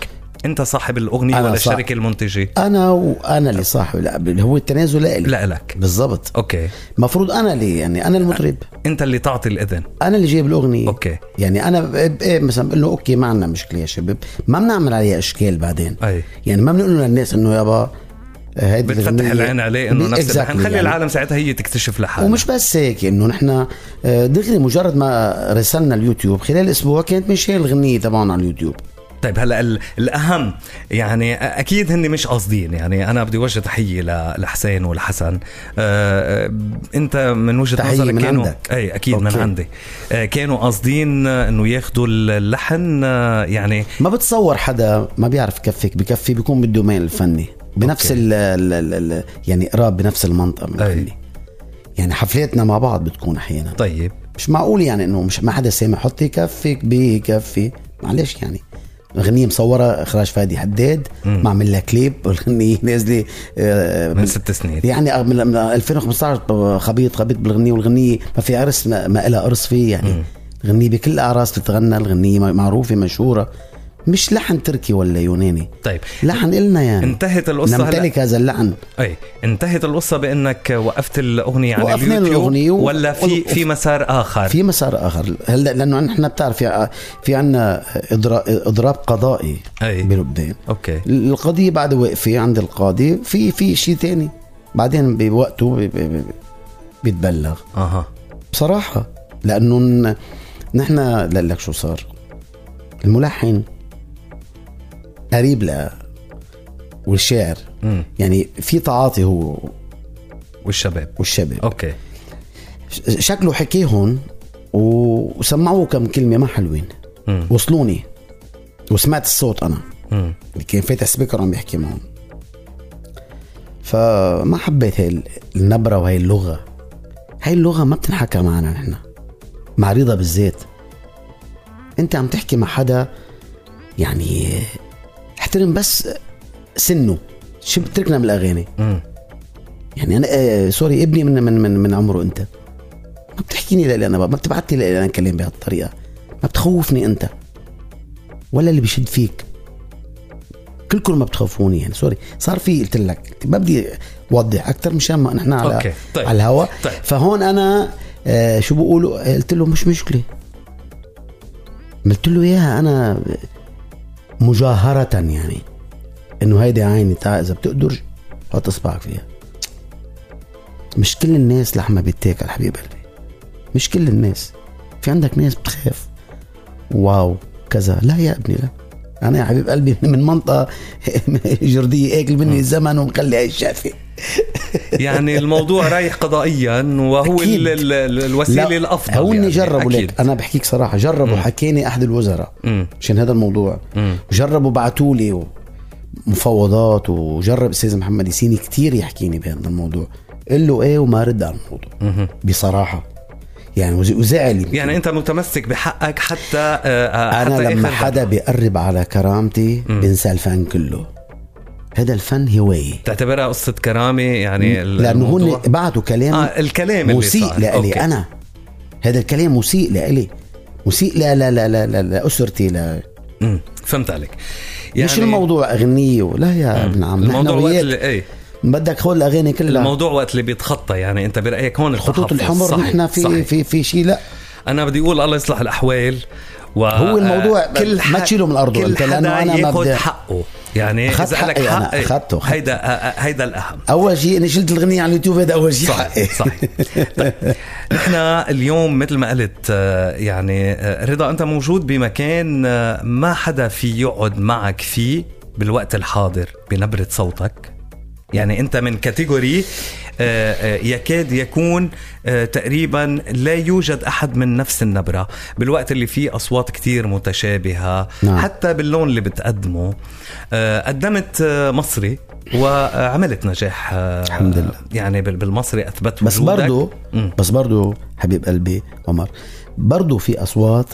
انت صاحب الاغنية ولا صاحب. الشركة المنتجه أنا وأنا اللي صاحب لا هو التنازل لإلي لا لك. بالضبط. okay. المفروض أنا اللي يعني أنا المطرب. أنت اللي تعطي الإذن. أنا اللي جايب الأغنية. okay. يعني أنا إيه مثلا بقول له okay ما عندنا مشكلة يا شباب. ما بنعمل عليها إشكال بعدين. أي. يعني ما بنقول للناس إنه يابا هيدي بتفتح العين عليه إنه نفس exactly. اللحن خلي يعني. العالم ساعتها هي تكتشف لحالها. ومش بس هيك إنه نحن آه، دغري مجرد ما رسلنا اليوتيوب خلال أسبوع كانت منشال الغنيه تبعنا على اليوتيوب. طيب هلا ال- الأهم يعني أكيد هن مش قاصدين يعني أنا بدي وجه تحية لحسين ولحسن آه، أنت من وجهة تحية نظرك من كانوا عندك. اي أكيد من okay. عندي آه، كانوا قاصدين إنه ياخذوا اللحن يعني ما بتصور حدا ما بيعرف يكفك بكفي بيكون بال domain الفني بنفس okay. ال ال ال يعني قراب بنفس المنطقة من. الفني يعني حفلاتنا مع بعض بتكون أحيانا طيب مش معقول يعني إنه مش ما حدا سامع حطي كفك بكفي معلش يعني اغنيه مصورة إخراج فادي حداد معمل لها كليب والغنية <laughs> نازلة آه، من ست سنين. يعني من من 2015 خبيط خبيط بالغنية والغنية ما في عرس ما, ما لها قرص فيه يعني الغنية بكل الأعراس بتتغنى الغنية معروفة مشهورة. مش لحن تركي ولا يوناني. طيب. لحن إلنا يعني. انتهت القصة هلا. نمتلك هذا اللحن. أي انتهت القصة بأنك وقفت الأغنية على وقفنا اليوتيوب الأغنية و- ولا في وال- في مسار آخر؟ في مسار آخر. هلا لأنه نحن بتعرف في في عنا إضراب, إضراب قضائي أي. بلبنان. okay. القضية بعد واقفة عند القاضي في في شيء تاني. بعدين بوقته بي- بي- بي- بيتبلغ. أها. بصراحة لأنه نحن لك شو صار. الملحن قريب ل والشاعر امم يعني في تعاطي هو والشباب. والشباب. okay. شكله حكيهم وسمعوه كم كلمة ما حلوين. مم. وصلوني. وسمعت الصوت أنا. امم اللي كان فاتح speaker عم بيحكي معهم. فما حبيت هاي النبرة وهاي اللغة. هاي اللغة ما بتنحكى معنا نحن. مع رضا بالذات. أنت عم تحكي مع حدا يعني احترم بس سنه. شو بتركنا من الأغاني؟ امم يعني أنا آه sorry ابني من من من, من عمره أنت. ما بتحكيني لي أنا ما بتبعت لي أنا كلام بهالطريقة. ما بتخوفني أنت. ولا اللي بيشد فيك. كلكم ما بتخافوني يعني sorry. صار في قلت لك ما بدي أوضح أكثر مشان ما نحن على okay، طيب. على الهواء طيب. فهون أنا آه شو بقولوا قلت له مش مشكلة. قلت له إياها أنا مجاهرة يعني. إنه هيدي عيني تعال إذا بتقدر حط اصبعك فيها. مش كل الناس لحمة بيتاكل حبيب قلبي. مش كل الناس. في عندك ناس بتخاف. واو كذا. لا يا ابني لا. أنا يا حبيب قلبي من منطقة <laughs> جردية اكل مني الزمن ومخلي هاي الشافي يعني الموضوع رايح قضائيا وهو أكيد. ال- ال- ال- الوسيلة لا، الأفضل هوني يعني. جربوا. ليك أنا بحكيك صراحة جربوا حكيني أحد الوزراء. عشان هذا الموضوع مم. جربوا بعثوا لي مفاوضات وجرب أستاذ محمد ياسيني كتير يحكيني بهذا الموضوع قل له إيه وما رد على الموضوع. بصراحة يعني وز- وزعل. يعني انت متمسك بحقك حتى آه، آه، أنا حتى لما حدا بيقرب على كرامتي بنسى الفن كله. هذا الفن هواية. تعتبرها قصة كرامة يعني هن الموضوع- بعتوا كلام آه الكلام مسيء. لإلي أوكي. أنا. هذا الكلام مسيء لإلي. مسيء لا لا لا لا, لا, لاسرتي لا. فهمت عليك. يعني مش الموضوع أغنية ولا يا ابن عم. الموضوع وقت إيه. بدك خذ الأغاني كلها الموضوع وقت اللي بيتخطى يعني أنت برأيك هون الخطوط. الحمر صحيح. نحن في صحيح. في في شيء لا أنا بدي أقول الله يصلح الأحوال و هو الموضوع كل ما تشيله من كل أنت، لأنه حدا أنا ما بدي- حقه يعني إذا لك حقي أنا، حق أخذته، أخذته. هيدا آه، آه، هيدا الأهم أول شيء اني شلت الاغنيه على اليوتيوب هذا أول شيء حقي صحيح صحيح طيب نحن اليوم مثل ما قلت آه، يعني آه، رضا أنت موجود بمكان آه، ما حدا في يقعد معك فيه بالوقت الحاضر بنبرة صوتك يعني انت من كاتيجوري آه، آه، يكاد يكون آه، تقريبا لا يوجد أحد من نفس النبرة بالوقت اللي فيه أصوات كتير متشابهة نعم. حتى باللون اللي بتقدمه آه، قدمت آه، مصري وعملت نجاح آه، الحمد لله. يعني بال- بالمصري أثبت بس وجودك. برضو. بس برضو حبيب قلبي عمر برضو في أصوات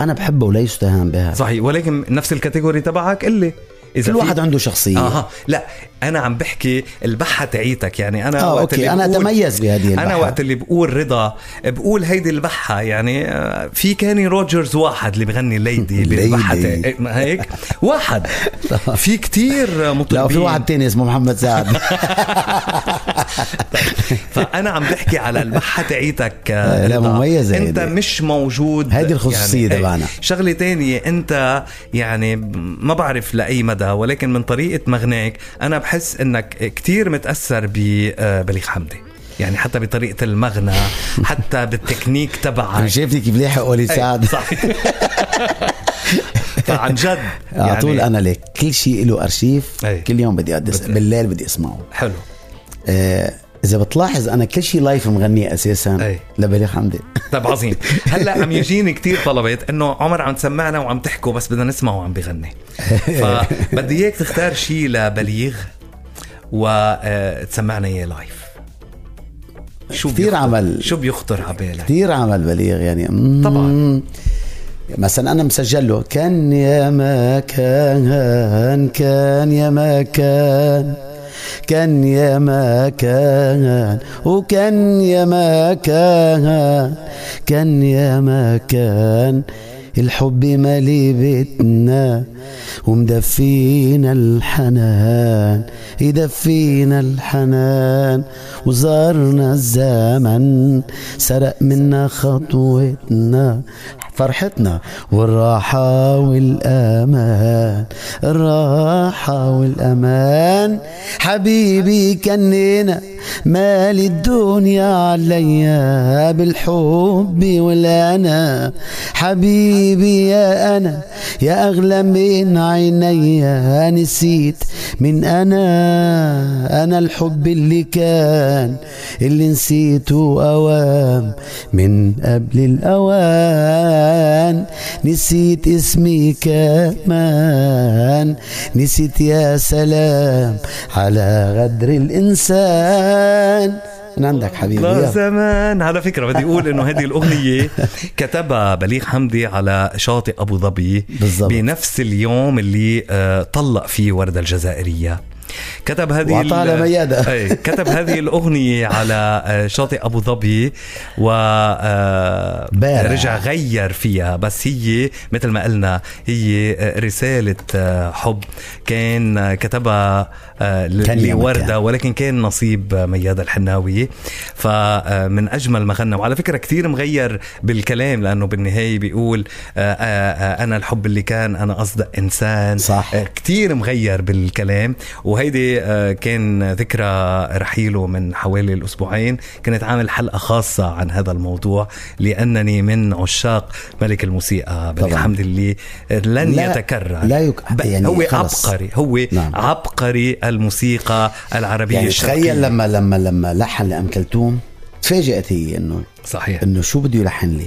أنا بحبها ولا يستهان بها صحيح ولكن نفس ال category تبعك اللي إذا كل واحد عنده شخصية أها لا أنا عم بحكي البحة تعيتك يعني أنا آه وقت okay اللي أنا أتميز بهذه أنا البحة. وقت اللي بقول رضا بقول هيدي البحة يعني آه، في كيني روجرز واحد اللي بغني Lady <laughs> بالبحة ما هيك واحد <laughs> في كتير مطربين لا في واحد تاني اسمه محمد سعد <laughs> فأنا عم بحكي على البحة تاعيتك لا، رضا. مميزة أنت هيدي. مش موجود هيدي الخصوصية يعني إيه. تبعنا. شغلة تانية أنت يعني ما بعرف لأي مدى ولكن من طريقة مغناك أنا بحس إنك كتير متأثر ببليغ حمدي. يعني حتى بطريقة المغنى <laughs> حتى بالتكنيك تبعك. شايفتي كيف لحق وليد إيه، سعد. فعن <laughs> جد على طول يعني أنا لك كل شيء له أرشيف أي. كل يوم بدي أدس بدي- بالليل بدي أسمعه. حلو. آه إذا بتلاحظ أنا كل شيء live مغنيه أساسا أي. لبليغ حمدي. طيب عظيم. <laughs> هلأ عم يجيني كتير طلبات إنه عمر عم تسمعنا وعم تحكوا بس بدنا نسمعه وعم بغني. فبدي إياك تختار شيء لبليغ وتسمعنا إياه live شو بيخطر- عمل. شو بيخطر على بالك كثير عمل بليغ يعني. طبعاً. مثلا أنا مسجل له كان يا ما كان كان يا ما كان كان يا ما كان وكان يا ما كان كان يا ما كان الحب مالي بيتنا ومدفينا الحنان يدفينا الحنان وزارنا الزمن سرق منا خطوتنا فرحتنا والراحة والأمان الراحة والأمان. حبيبي كنينا مال الدنيا عليا بالحب والأنا. حبيبي يا أنا يا أغلى من عيني نسيت. من أنا أنا الحب اللي كان اللي نسيته أوام. من قبل الأوان نسيت اسمي كمان. نسيت يا سلام على غدر الإنسان. من عندك حبيبي لا. زمان على فكرة بدي أقول إنه هذه الأغنية <laughs> كتبها بليغ حمدي على شاطئ أبو ظبي. بنفس اليوم اللي آه، طلق فيه وردة الجزائرية كتب هذه وعطاها ال- لميادة. أي، كتب هذه الأغنية على آه، شاطئ أبو ظبي بارع. ورجع غير فيها بس هي مثل ما قلنا هي آه، رسالة آه، حب كان آه، كتبها آه، لوردة. ولكن كان نصيب ميادة الحناوي فمن أجمل ما غنى وعلى فكرة كتير مغير بالكلام لأنه بالنهاية بيقول آه، آه، آه، أنا الحب اللي كان أنا أصدق إنسان صح. آه، كتير مغير بالكلام وهيدي هيدي آه، كان ذكرى رحيله من حوالي الأسبوعين كنت عامل حلقة خاصة عن هذا الموضوع لأنني من عشاق ملك الموسيقى. الحمد لله لن لا- يتكرر لا يك- يعني هو خلص. عبقري هو نعم. عبقري الموسيقى العربية يعني الشرقية تخيل لما لما لما لحن لأم كلثوم تفاجأت هي انه صحيح إنه شو بده يلحن لي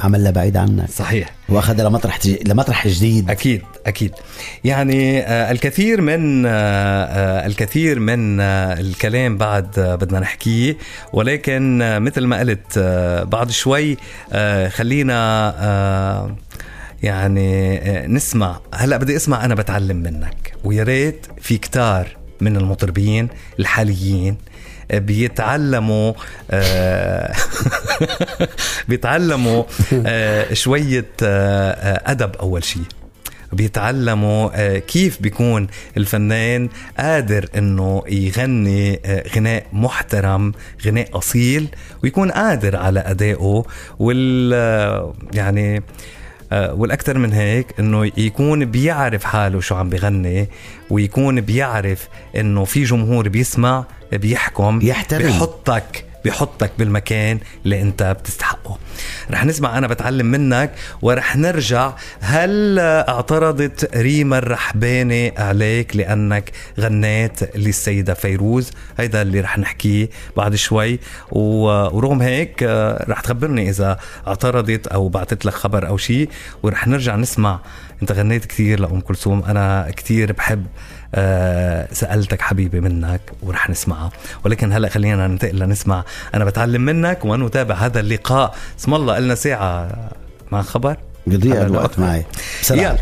عملها بعيد عنك صحيح. واخذها لمطرح. لمطرح جديد. أكيد أكيد. يعني آه، الكثير من آه، آه، الكثير من الكلام بعد بدنا نحكيه. ولكن مثل ما قلت بعد شوي خلينا يعني نسمع. هلأ بدي أسمع أنا بتعلم منك. ويا ريت في كتار من المطربين الحاليين بيتعلموا آه، <laughs> بيتعلموا آه، شوية آه، آه، أدب أول شيء بيتعلموا كيف بيكون الفنان قادر إنه يغني غناء محترم غناء أصيل ويكون قادر على أدائه وال يعني والأكثر من هيك إنه يكون بيعرف حاله شو عم بغني ويكون بيعرف إنه في جمهور بيسمع بيحكم يحترم. بيحطك بيحطك بالمكان اللي انت بتستحقه. رح نسمع أنا بتعلم منك ورح نرجع. هل اعترضت ريما الرحباني عليك لأنك غنيت للسيدة فيروز؟ هيدا اللي رح نحكيه بعد شوي. ورغم هيك رح تخبرني إذا اعترضت أو بعثت لك خبر أو شيء ورح نرجع نسمع. أنت غنيت كثير لأم كلثوم أنا كثير بحب آه، سألتك حبيبي منك ورح نسمعها ولكن هلا خلينا ننتقل لنسمع. أنا بتعلم منك ونتابع هذا اللقاء. اسم الله قلنا ساعة. مع خبر؟ هلا الوقت. معي. بسرعة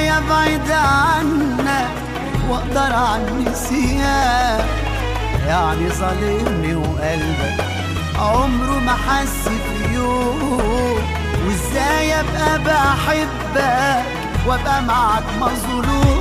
إزاي ابعد عنك واقدر عن نسيان يعني ظالمني وقلبك عمره ما حس في يوم وإزاي أبقى بحبك وأبقى معك مظلوم؟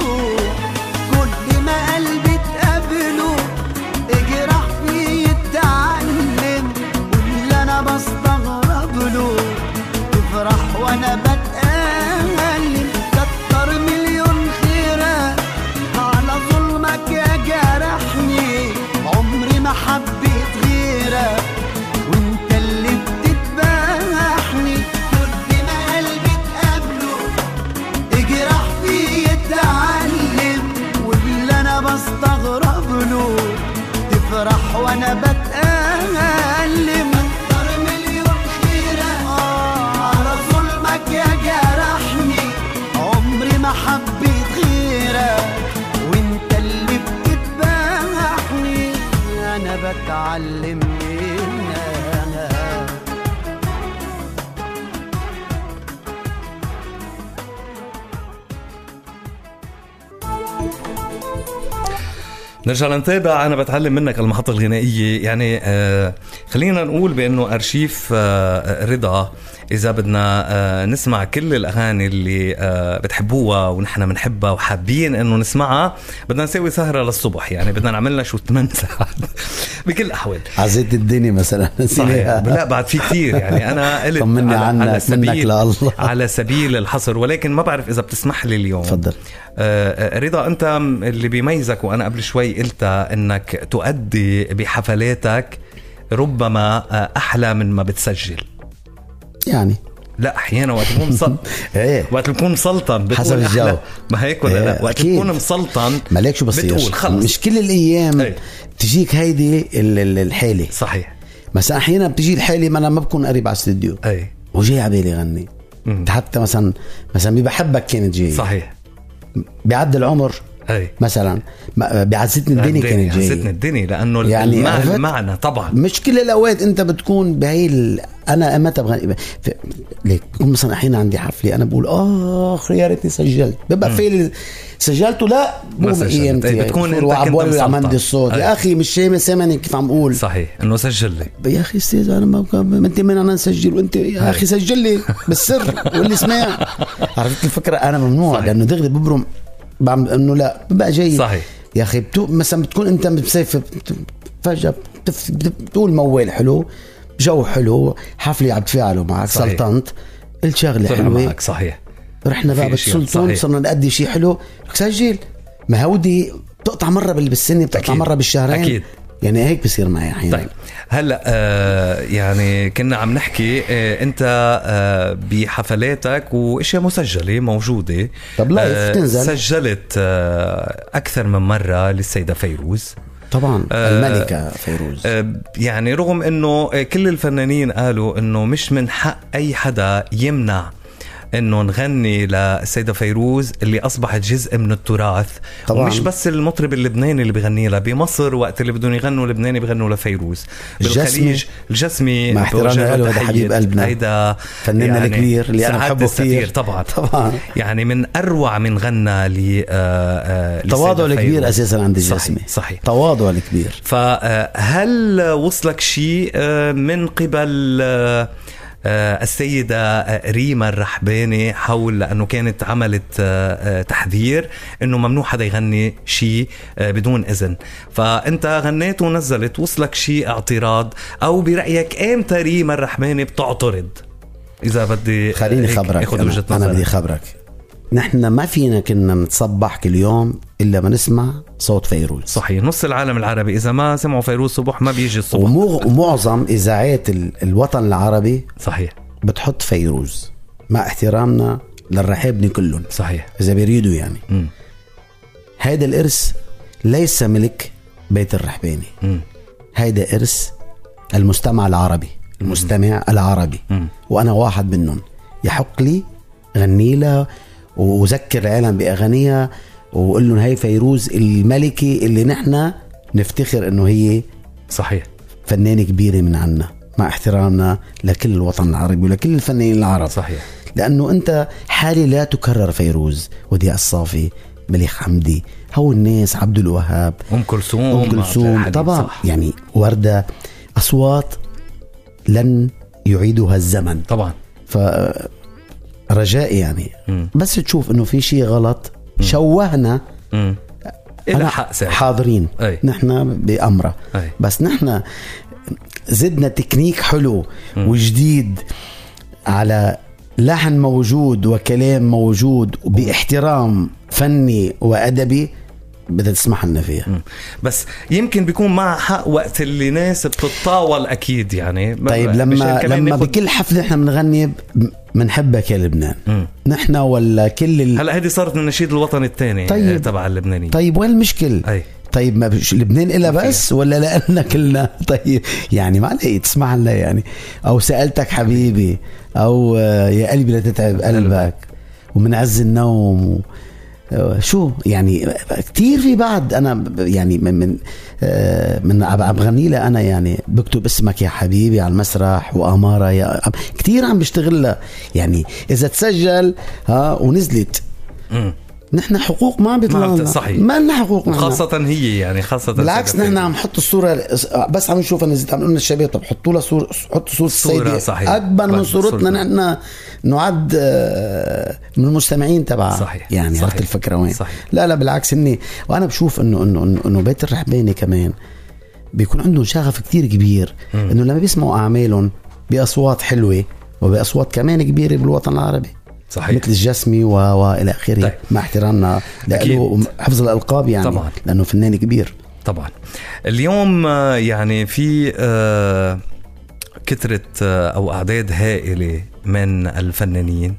بتعلم منك نرجع لنتابع. أنا بتعلم منك المحطة الغنائية. يعني آه خلينا نقول بأنه أرشيف آه رضا إذا بدنا آه نسمع كل الأغاني اللي آه بتحبوها ونحن بنحبها وحابين إنه نسمعها بدنا نسوي سهرة للصبح. يعني بدنا نعمل لنا شو 8 ساعات. <laughs> بكل الاحوال عزيت الدنيا مثلا. <laughs> صحيح. لا بعد في كثير يعني أنا <laughs> قلت طمني عنك، على منك سبيل لله. على سبيل الحصر. ولكن ما بعرف إذا بتسمح لي اليوم. تفضل. آه، رضا أنت اللي بيميزك وأنا قبل شوي قلتها إنك تؤدي بحفلاتك ربما أحلى من ما بتسجل. يعني. لا أحيانا وقت تكون مسلطن <laughs> إيه. وقت تكون مسلطن حسب. الجو. ما هيك ولا لا. إيه، وقت. تكون مسلطن مالك شو بصير؟ بتقول خلص. مش كل الأيام إيه. تجيك هيدي ال- ال- الحاله صحيح. مثلا أحيانا بتجي الحاله ما أنا ما بكون قريب على الاستديو. اي وجاي على بالي غني. حتى مثلا مثلا بحبك كانت جاي صحيح. بعد العمر أي. مثلا بعزتني الدنيا كانت جاي الدنيا لأنه يعني المعنى, طبعا. مش كل الأوقات أنت بتكون بهي ال... أنا متى بغني ف... ليك بكون مثلا أحيانا عندي حفلة أنا بقول آخ يا ريتني سجلت. ببقى في سجلته لا مو سجلت. قيمتي إيه، بتكون وعبالي كنت. عملت الصوت. أي. يا أخي مش شامل سامعني كيف عم أقول. صحيح إنه سجل لي. يا أخي أستاذ أنا ما ما أنت من أنا نسجل؟ وأنت يا أخي سجل لي بالسر واللي سمع. <laughs> عرفت الفكرة؟ أنا ممنوع صحيح. لأنه دغري ببرم بعمل إنه لا ببقى جاي صحيح. يا أخي بتو مثلا بتكون أنت بسيف فجأة بتف- بتقول موال حلو جو حلو حفلة عم تفاعلوا معك صحيح. سلطنت قلت شغلة حلوة معك صحيح رحنا بقى. بالسلطان. صرنا نأدي شيء حلو سجل ما هودي بتقطع مرة بال- بالسنة بتقطع أكيد. مرة بالشهرين أكيد. يعني هيك بصير معي أحيانا. طيب هلأ آه يعني كنا عم نحكي آه أنت آه بحفلاتك وأشياء مسجلة موجودة. طب live بتنزل. سجلت آه أكثر من مرة للسيدة فيروز. طبعا آه، الملكة فيروز. آه يعني رغم إنه آه، كل الفنانين قالوا إنه مش من حق أي حدا يمنع إنه نغني للسيده فيروز اللي أصبحت جزء من التراث طبعاً. ومش بس المطرب اللبناني اللي بغني لها بمصر وقت اللي بدهم يغنوا لبناني بغنوا لفيروز الجسمي. بالخليج الجسمي مع احترامي بوجه له، هذا. حبيب قلبنا. هيدا فناننا الكبير اللي سعادة بحبه. السفير طبعا طبعا يعني من أروع من غنى ل آه، آه، تواضع الكبير. أساسا عند صحيح الجسمي صحيح تواضع الكبير فهل وصلك شيء آه، من قبل آه، آه، السيدة آه، ريما الرحباني حول لأنه كانت عملت آه، آه، تحذير أنه ممنوع حدا يغني شيء بدون إذن. فأنت غنيت ونزلت وصلك شيء اعتراض؟ أو برأيك إمتى ريما الرحباني بتعترض؟ إذا بدي خليني خبرك أنا, أنا بدي خبرك. نحن ما فينا كنا نتصبح كل يوم إلا ما نسمع صوت فيروز. صحيح نص العالم العربي. إذا ما سمعوا فيروز صبح ما بيجي الصبح. ومو- ومعظم إذاعات ال- الوطن العربي صحيح. بتحط فيروز. مع احترامنا للرحابني كلهم. صحيح. إذا بيريدوا يعني. مم. هيدا الإرث ليس ملك بيت الرحباني. مم. هيدا إرث المستمع العربي المستمع العربي. مم. وأنا واحد منهم. يحق لي غني لها وذكر العالم باغانيها وقول لهم هي فيروز الملكه اللي نحن نفتخر إنه هي صحيح. فنانة كبيرة من عنا مع احترامنا لكل الوطن العربي ولكل الفنانين العرب. صحيح. لأنه أنت حالي لا تكرر فيروز وديع الصافي مليح حمدي هو الناس عبد الوهاب أم كلثوم أم كلثوم طبعا صح. يعني وردة أصوات لن يعيدها الزمن. طبعا. فرجائي يعني. مم. بس تشوف إنه في شيء غلط شوهنا امم إلى حق سعد حاضرين. أي. نحن بأمرة. أي. بس نحن زدنا تكنيك حلو وجديد على لحن موجود وكلام موجود باحترام فني وأدبي. بدها تسمح لنا فيها. بس يمكن بيكون مع حق وقت اللي ناس بتتطاول أكيد يعني. طيب لما لما ناخد- بكل حفله نحن بنغني بنحبك يا لبنان. مم. نحن ولا كل ال... هلا هذه صارت من النشيد الوطني الثاني طيب. تبع اللبناني. طيب وين المشكل؟ أي. طيب ما بش... لبنان إلا بس ولا لنا كلنا؟ <laughs> طيب يعني ما علي تسمع لنا يعني. أو سألتك حبيبي أو آه، يا قلبي لا تتعب قلبك ومن عز النوم و... شو يعني كتير في بعد أنا يعني من من آه، من بغني أنا يعني بكتب اسمك يا حبيبي على المسرح وأمارة يا كتير عم بشتغل يعني إذا تسجل ها ونزلت. نحن حقوق ما بيطلع لنا. صحيح. ما لنا حقوق نحن. خاصة هي يعني خاصة بالعكس. نحن عم نحط الصورة بس عم نشوف زيت عم نقول للشباب طب حطوا لها صورة حطوا صورة السيدة صحيح. أكبر من صورتنا. نحن نعد آه، من المستمعين تبعها صحيح. يعني صحيح. عرفت الفكرة وين صحيح. لا لا بالعكس اني وأنا بشوف انه انه انه, إنه بيت الرحباني كمان بيكون عندهم شغف كتير كبير إنه لما بيسمعوا أعمالهم بأصوات حلوة وبأصوات كمان كبيرة بالوطن العربي صحيح مثل الجسمي و... وإلى آخره طيب. مع احترامنا. له وحفظ الألقاب يعني طبعاً. لأنه فنان كبير طبعا اليوم آه، يعني في آه، كثرة آه، أو أعداد هائلة من الفنانين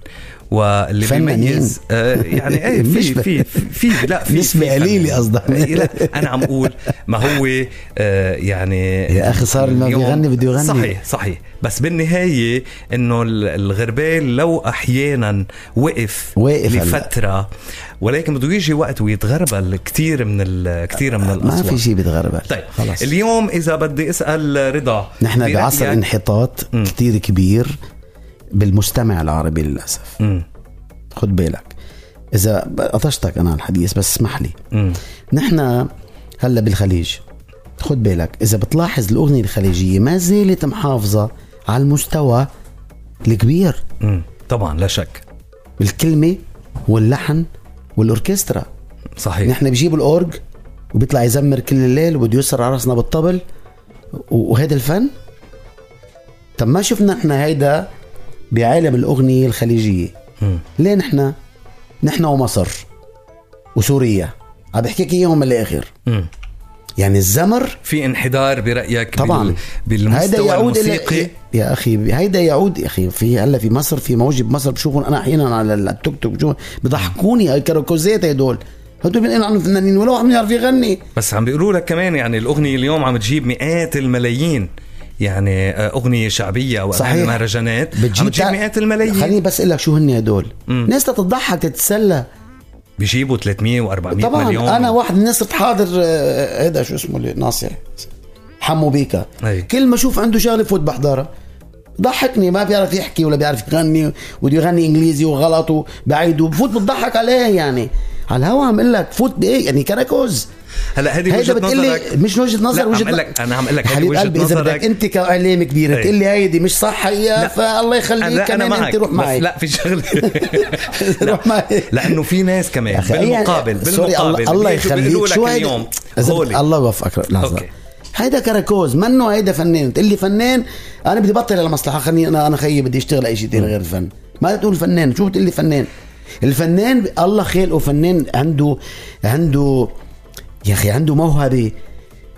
واللي؟ بيميز آه، يعني إيه في في في لا في نسبة في قليلة فنانين. قصدك. إيه، لا أنا عم أقول ما هو آه، يعني يا أخي صار ما بيغني بده يغني. صحيح صحيح بس بالنهاية إنه ال- الغربال لو أحيانا وقف واقف هلأ. لفترة ولكن بده يجي وقت ويتغربل كثير من كثير من ما الأصوات في شيء بيتغربل طيب خلص اليوم إذا بدي أسأل رضا نحن بعصر انحطاط مم. كتير كبير بالمستمع العربي للأسف. مم. خد بالك. إذا قطشتك أنا الحديث بس اسمح لي. مم. نحن هلأ بالخليج. خد بالك إذا بتلاحظ الأغنية الخليجية ما زالت محافظة على المستوى الكبير. مم. طبعا لا شك. بالكلمة واللحن والأوركسترا. صحيح. نحن بجيب الأورج وبيطلع يزمر كل الليل وبده يسر على راسنا بالطبل و- وهيدا الفن. طب ما شفنا إحنا هيدا بعالم الأغنية الخليجية. ليه نحن؟ نحن ومصر وسوريا. عم بحكيك إياهم من الآخر. يعني الزمر في انحدار برأيك طبعا. بال... بالمستوى الموسيقي إلى يا أخي هيدا يعود يا أخي في هلا في مصر في موجه بمصر بشوفهم أنا أحيانا على التوك توك بضحكوني الكاروكوزات هدول. هدول بينقلوا عنهم فنانين ولا واحد بيعرف يغني. بس عم بيقولوا لك كمان يعني الأغنية اليوم عم تجيب مئات الملايين. يعني آه، أغنية شعبية أو صحيح. مهرجانات. بتجيب مئات الملايين. خليني بس أقول لك شو هن هدول. ناس تتضحك تتسلى. بيجيبوا 300 و400 طبعا مليون. أنا واحد من الناس حاضر آه، هيدا شو اسمه اللي ناصر حمو بيكا. أي. كل ما أشوف عنده شغلة فوت بحضرها. ضحكني ما بيعرف يحكي ولا بيعرف يغني وبده يغني إنجليزي وغلط وبعيد وبفوت بتضحك عليه يعني. على الهوا عم أقول لك فوت بإيه؟ يعني كراكوز هلا هذه وجهة نظرك. مش وجهة نظر لا عم وجهة أقول لك أنا عم أقول لك هذه وجهة قلبي إذا بدك نظرك. أنت كإعلامي كبير أي. تقول لي هيدي مش صح هي. فالله يخليك كمان أنت روح معي. لا في شغلة. <laughs> روح معي. لأنه في ناس كمان بالمقابل بالمقابل الله, يخليك. شو اليوم؟ الله يوفقك. لحظة. هيدا كراكوز منه هيدا فنان؟ تقول لي فنان. أنا بدي بطل المصلحة خليني أنا أنا خيي بدي أشتغل أي شيء تاني غير الفن. ما تقول فنان شو بتقول لي فنان؟ الفنان الله خلقه فنان عنده عنده يا أخي عنده موهبة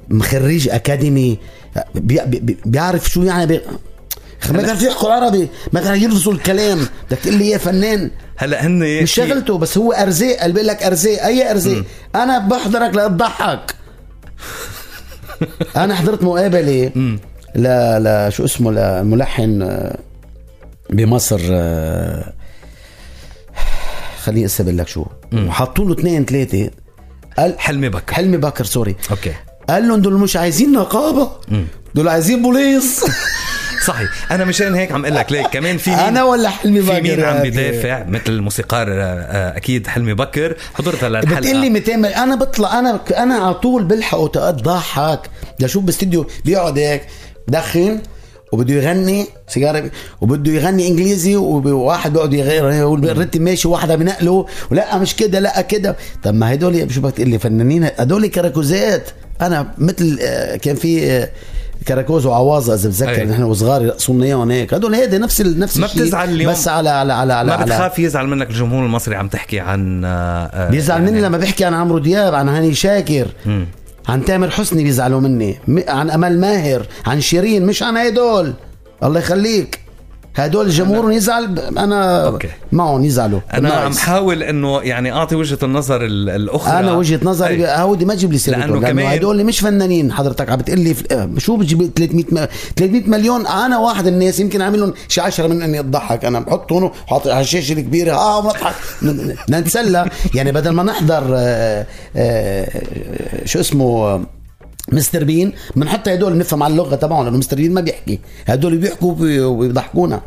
مخرج أكاديمي بي بي بيعرف شو يعني بي ما بيعرف يحكي عربي ما بيعرف يرسل الكلام بدك تقول لي يا فنان. هلأ هن مش شغلته بس هو ارزاق قال بيقول لك ارزاق أي ارزاق أنا بحضرك لتضحك أنا حضرت مقابلة ل ل شو اسمه لملحن آه، بمصر آه، خليني اسا لك شو. وحطوا له اثنين ثلاثة. قال حلمي بكر. حلمي بكر سوري. أوكي. قال لهم دول مش عايزين نقابة. دول عايزين بوليس. <laughs> صحيح. أنا مشان هيك عم أقول لك ليك كمان في مين؟ أنا ولا حلمي بكر في مين عم أخي؟ بيدافع مثل الموسيقار آه، آه، أكيد حلمي بكر. حضرتها للحلقة. بتقول لي 200 مل- أنا بطلع أنا أنا على طول بلحق ضحك. لشوف باستديو بيقعد هيك. بدخن وبده يغني سيجارة وبده يغني إنجليزي وواحد بيقعد يغير يقول ال rhythm ماشي واحدة بنقله ولا مش كده لا كده طب ما هدول شو بدك تقول لي فنانين هدول كراكوزات أنا مثل آه، كان في آه، كراكوز وعواظ اذا بتذكر. نحن وصغار يرقصونا اياهم هيك هدول هيدا نفس ال- نفس ما الشيء بتزعل اليوم؟ بس على على على على, ما بتخاف يزعل منك الجمهور المصري عم تحكي عن آه، بيزعل يعني مني لما بحكي عن عمرو دياب عن هاني شاكر. عن تامر حسني بيزعلوا مني عن امل ماهر عن شيرين مش عن هدول الله يخليك. هدول جمهورهم يزعل أنا أوكي. معهم يزعلوا. أنا عم. حاول إنه يعني أعطي وجهة النظر ال- الأخرى. أنا وجهة نظري. هودي ما تجيب لي سيرتهم لأنه لأنه كمان- كمان هدول مش فنانين حضرتك عم بتقول لي ف- شو بتجيب 300 م... 300 مليون. أنا واحد الناس يمكن عامل لهم شي 10 من إني أضحك. أنا بحط هون على الشاشة الكبيرة. آه ونضحك نتسلى. يعني بدل ما نحضر آه، آه، شو اسمه آه، مستر بين بنحط هدول نفهم على اللغة تبعهم لأنه مستر بين ما بيحكي. هدول بيحكوا وبي- وبيضحكونا.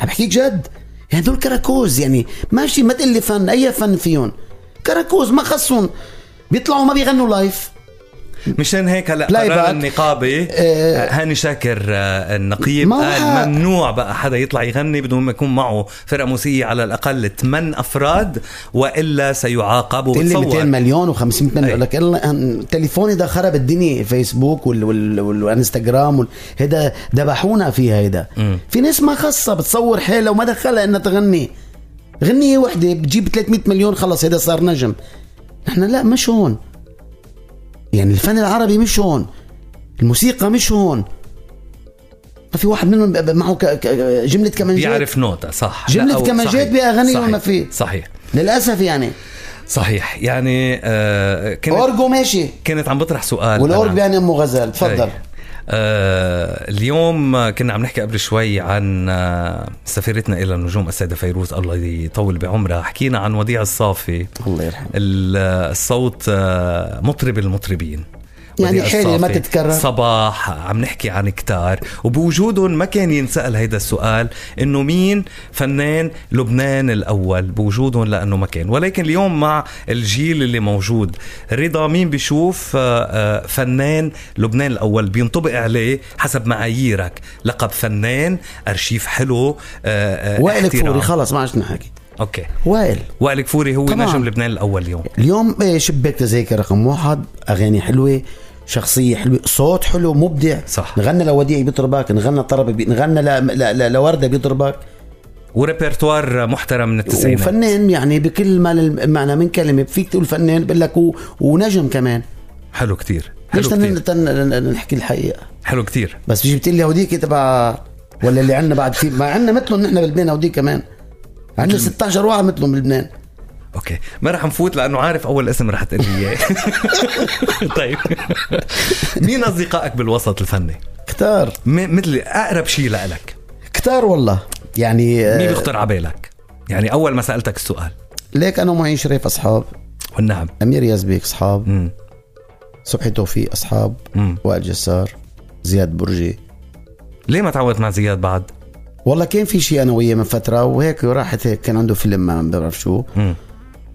عم بحكيك جد؟ يعني هدول كراكوز يعني ماشي ما تقول لي فن أي فن فيهم. كراكوز ما خصهم. بيطلعوا ما بيغنوا live مشان هيك هلا قرار. النقابة آه. هاني شاكر آه، النقيب قال ممنوع بقى حدا يطلع يغني بدون ما يكون معه فرقة موسيقية على الأقل 8 أفراد وإلا سيعاقب لي 200 وبتصور مليون و500 مليون. يقول لك تليفوني ده خرب الدنيا فيسبوك وال وال وال والإنستغرام وال- هيدا ذبحونا فيها هيدا. في ناس ما خصها بتصور حالها وما دخلها إنها تغني غنية وحدة بتجيب 300 مليون خلص هيدا صار نجم نحن لا مش هون يعني الفن العربي مش هون الموسيقى مش هون ما في واحد منهم معه ك- ك- جملة كمانجات بيعرف نوتة صح جملة كمانجات صحيح. وما في. صحيح للأسف يعني صحيح يعني آه كنت أورجو ماشي كانت عم بطرح سؤال والأورج أنا. بيعني أمه غزال تفضل أي. آه اليوم كنا عم نحكي قبل شوي عن آه سفيرتنا إلى النجوم السيدة فيروز الله يطول بعمرها. حكينا عن وديع الصافي. الله يرحمه. ال- الصوت آه، مطرب المطربين. يعني حلوة ما تتكرر. صباح عم نحكي عن كتار. وبوجودهم ما كان ينسأل هيدا السؤال إنه مين فنان لبنان الأول؟ بوجودهم لأنه ما كان. ولكن اليوم مع الجيل اللي موجود رضا مين بيشوف آه، آه، فنان لبنان الأول بينطبق عليه حسب معاييرك؟ لقب فنان أرشيف حلو آه، وائل. كفوري خلص ما عادش نحكي. أوكي. وائل. وائل كفوري هو طبعاً. نجم لبنان الأول اليوم. اليوم شباك تذاكر رقم واحد أغاني حلوة شخصية حلوة صوت حلو مبدع. صح. نغنى لوديع بيضربك نغنى طرب بي... نغنى ل... ل... ل... لوردة بيضربك وريبرتوار محترم من التسعينات. وفنان يعني بكل ما المعنى من كلمة فيك تقول فنان بقول لك و... ونجم كمان. حلو كتير حلو ليش كتير. تن... تن... نحكي الحقيقة؟ حلو كتير. بس بتقول لي هوديك تبع ولا اللي عندنا بعد في ما عندنا مثلهم نحن بلبنان هوديك كمان. عندنا 16 واحد مثلهم بلبنان أوكي. ما رح نفوت لأنه عارف أول اسم رح تقول لي إياه. <laughs> طيب. مين أصدقائك بالوسط الفني؟ كتار. م- مثل أقرب شيء لك كتار والله. يعني آه، مين بيخطر على بالك؟ يعني أول ما سألتك السؤال. ليك أنا ومعين شريف أصحاب. والنعم. أمير يزبيك أصحاب. امم صبحي توفيق أصحاب. امم وائل جسار. زياد برجي. ليه ما تعودت مع زياد بعد؟ والله كان في شيء أنا وياه من فترة وهيك راحت هيك كان عنده فيلم ما بعرف شو. امم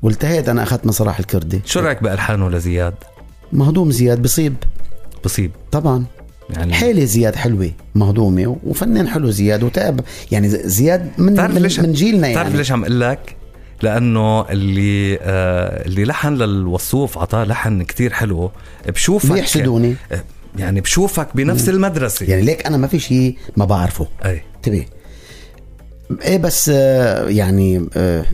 والتهيت أنا أخذت من صلاح الكردي. شو رأيك بالحانه لزياد مهضوم زياد بصيب. بصيب. طبعا. يعني حالة زياد حلوة مهضومة وفنان حلو زياد وتعب. يعني زياد من من, ليش من جيلنا تعرف يعني. ليش عم أقول لك؟ لأنه اللي آه اللي لحن للوصوف عطاه لحن كتير حلو. بشوفك بيحسدوني آه، يعني بشوفك بنفس المدرسة. يعني ليك أنا ما في شيء ما بعرفه. أي. انتبه. إيه بس آه، يعني آه،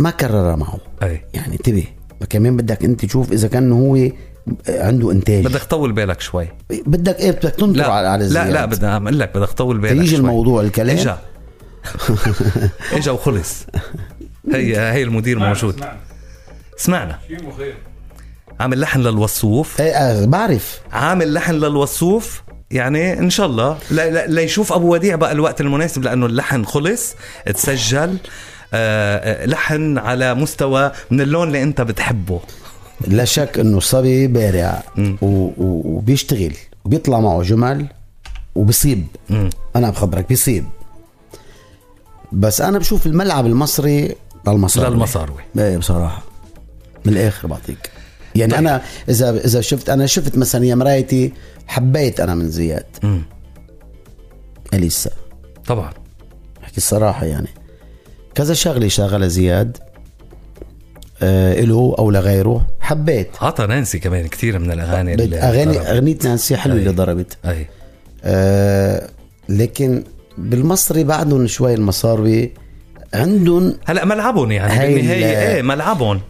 ما كررها معه. أي. يعني انتبه كمان بدك انت تشوف إذا كان هو عنده إنتاج. بدك تطول بالك شوي. بدك إيه بدك تنطر لا على على لا. لا بدي عم أقول لك بدك تطول بالك تيجي شوي. الموضوع الكلام؟ إجا. <laughs> إجا وخلص. هي هي المدير موجود. سمعنا عامل لحن للوصوف. إيه آه، بعرف. عامل لحن للوصوف. يعني إن شاء الله لا- لا- ليشوف أبو وديع بقى الوقت المناسب لأنه اللحن خلص تسجل آه، آه، لحن على مستوى من اللون اللي انت بتحبه. لا شك إنه صبي بارع وبيشتغل وبيطلع معه جمل وبصيب. مم. أنا بخبرك بيصيب بس أنا بشوف الملعب المصري للمصاروي للمصاروي إيه بصراحة. من الآخر بعطيك. يعني طيب. أنا اذا إذا شفت أنا شفت مثلا يا مرايتي حبيت أنا من زياد. أليسا. طبعا. أحكي الصراحة يعني. كذا شغلة شغلها زياد آه له أو لغيره حبيت عطى نانسي كمان كثير من الأغاني اللي اغاني ضربت. أغنية نانسي حلوة. اللي ضربت أي آه لكن بالمصري بعدهم شوي المصاروي عندهم هلا ملعبهم يعني هاي بالنهاية ال- إيه ملعبهم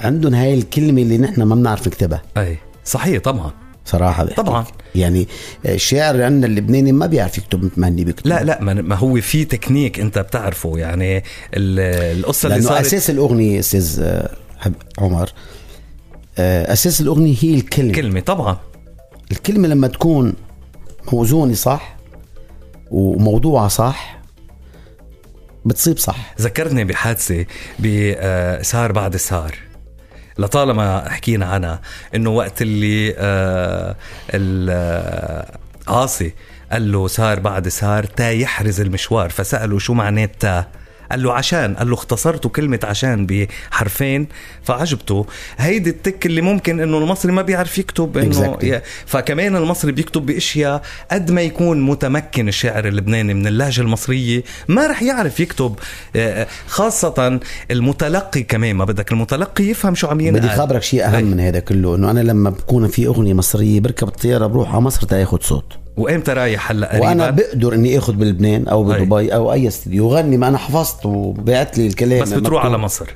عندهم هاي الكلمة اللي نحن ما بنعرف نكتبها أي صحيح طبعا صراحة بحكي. طبعاً. يعني الشاعر عندنا اللبناني ما بيعرف يكتب مثل ما هني بيكتب. لا لا ما هو في تكنيك انت بتعرفه. يعني ال- القصة اللي لأنه صارت أساس الأغنية أستاذ آه، عمر آه، أساس الأغنية هي الكلمة. كلمة طبعا. الكلمة لما تكون موزونة صح وموضوعها صح بتصيب صح. ذكرتني بحادثة بسهر بعد سهر لطالما حكينا عنها إنه وقت اللي آه، ال- آه، عاصي قال له صار بعد صار تا يحرز المشوار فسأله شو معنات تا قال له عشان قال له اختصرتوا كلمة عشان بحرفين فعجبته هيدي التك اللي ممكن إنه المصري ما بيعرف يكتب إنه Exactly. فكمان المصري بيكتب بأشياء قد ما يكون متمكن الشاعر اللبناني من اللهجة المصرية ما رح يعرف يكتب آه، خاصة المتلقي كمان ما بدك المتلقي يفهم شو عم ينقال بدي خبرك شيء أهم هي. من هذا كله إنه أنا لما بكون في أغنية مصرية بركب الطيارة بروح على مصر تاخذ صوت وإمتى رايح هلا قريبا؟ وأنا بقدر إني آخذ بلبنان أو أي. بدبي أو أي استديو وغني ما أنا حفظت وبعت لي الكلام بس بتروح. على مصر.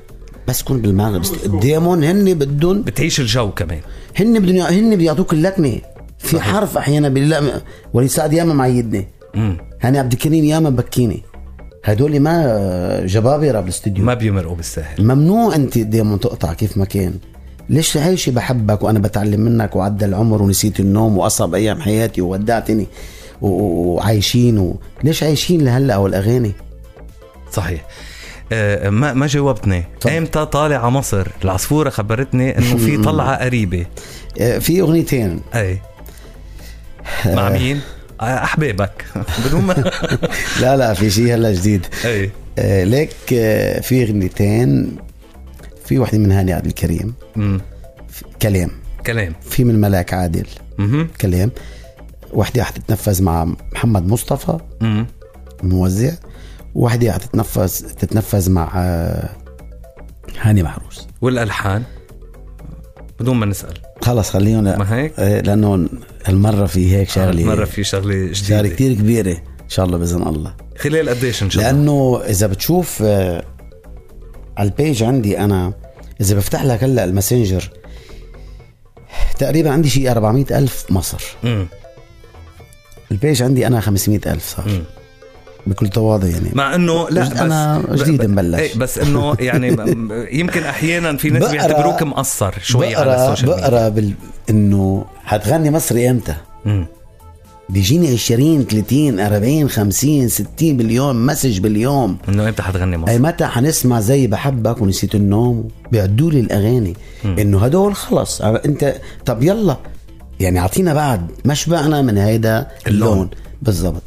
بس كون بالمعنى بس قدامهم هن بدهم بتعيش الجو كمان. هن بدهم هن بيعطوك اللكنه في حرف أحيانا بالله وليد سعد ياما معيدني. هاني عبد الكريم ياما بكيني. هدول ما جبابرة بالاستديو ما بيمرقوا بالسهل ممنوع أنت قدامهم تقطع كيف ما كان. ليش عايشي بحبك وأنا بتعلم منك وعدى العمر ونسيت النوم وأصعب أيام حياتي وودعتني وعايشين و... ليش عايشين لهلأ والاغاني صحيح. آه، ما ما جاوبتني. إمتى طالع على مصر؟ العصفورة خبرتني إنه في <laughs> طلعة قريبة. آه، في أغنيتين. أي. مع مين؟ آه، أحبابك. <laughs> بدون ما لا لا في شيء هلأ جديد. أي. ليك في أغنيتين في وحده من هاني عبد الكريم. مم. كلام. كلام. في من ملاك عادل. كلام. وحده حتتنفذ مع محمد مصطفى. مم. الموزع وحده حتتنفذ تتنفذ مع آه، هاني محروس والألحان؟ بدون ما نسأل. خلص خليهم ما هيك؟ آه، لأنه هالمره في هيك شغلة مره في شغلة شغله جديدة. كثير كبيرة إن شاء الله بإذن الله. خلال قديش إن شاء الله؟ لأنه إذا بتشوف آه، على ال page عندي أنا إذا بفتح لك هلأ ال Messenger تقريبا عندي شيء 400 ألف مصر مم. ال page عندي أنا 500 ألف صار. بكل تواضع يعني مع إنه لا بس أنا جديد مبلش. إيه، بس إنه يعني يمكن أحيانا في ناس بيعتبروك مقصر شوي على ال social media بقرأ بال... إنه حتغني مصري إمتى. بيجيني 20 30 40 50 60 باليوم message باليوم. إنه إمتى حتغني مصر؟ أي متى حنسمع زي بحبك ونسيت النوم؟ بيعدوا لي الأغاني. إنه هدول خلص. انت طب يلا. يعني أعطينا بعد. ما شبعنا من هيدا اللون. اللون. بالضبط.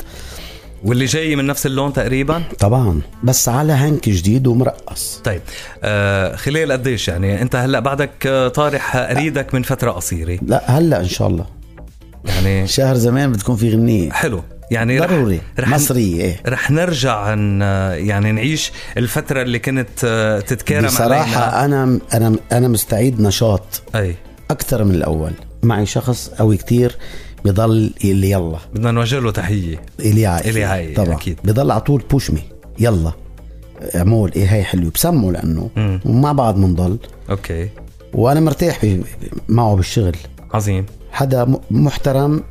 واللي جاي من نفس اللون تقريبا؟ طبعا. بس على هنك جديد ومرقص. طيب. آه خلال قديش يعني؟ أنت هلأ بعدك آه، طارح أريدك من فترة قصيرة. لا هلأ إن شاء الله. يعني شهر زمان بتكون في غنية. حلو. يعني ضروري. رح مصرية إيه. رح نرجع ن يعني نعيش الفترة اللي كنت آه، تتكرم علينا. بصراحة أنا أنا أنا مستعيد نشاط. أي. أكثر من الأول. معي شخص قوي كتير بضل اللي يلا. بدنا نوجه له تحية. إلي عاي إلي عاي، طبعا. أكيد. بضل على طول بوش مي يلا. عمول إيه هاي حلو بسموا لأنه مم. ومع بعض بنضل أوكي. وأنا مرتاح معه بالشغل. عظيم. حدا محترم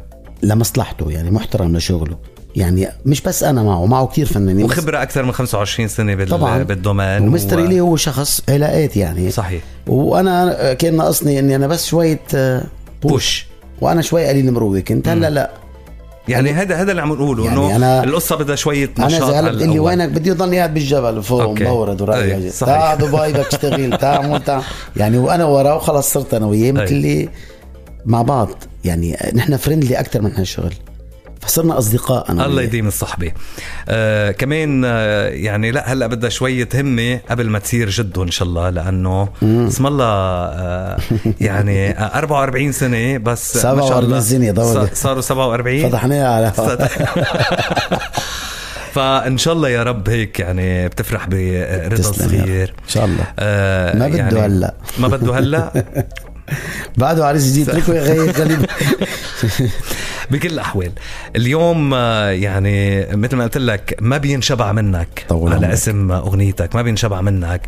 لمصلحته يعني محترم لشغله. يعني مش بس أنا معه معه كتير فنانين وخبرة أكثر من 25 سنة بال... طبعا. بال domaine و mister إلي هو شخص علاقات يعني. صحيح. وأنا كان ناقصني إني أنا بس شوية آه، بوش وأنا شوي قليل مروي كنت هلأ لا. يعني هذا هذا اللي عم نقوله يعني إنه أنا- القصة بدها شوية أنا نشاط على بتقول لي. وينك؟ بدي اضلني قاعد بالجبل فوق. مبورد أي، ورايح صحيح. تعال دبي بدك تشتغل تعال يعني وأنا وراه وخلص صرت أنا وياه مثل اللي مع بعض. يعني نحن فريندلي أكثر من هالشغل فصرنا أصدقاء أنا الله. يديم الصحبة. آه كمان آه يعني لا هلأ بدها شوية همة قبل ما تصير جد إن شاء الله لأنه اسم الله آه يعني <laughs> آه 44 سنة بس ما شاء 47 الله سنة ضوء. صار- صاروا 47 فتحناها على <laughs> فإن شاء الله يا رب هيك يعني بتفرح برضا. صغير. إن شاء الله. آه ما بده هلأ. ما بده هلأ. <laughs> بعده عريس جديد. اتركه يا غير <laughs> غريب بكل الأحوال اليوم آه، يعني مثل ما قلت لك ما بينشبع منك طول على عمرك. اسم أغنيتك ما بينشبع منك.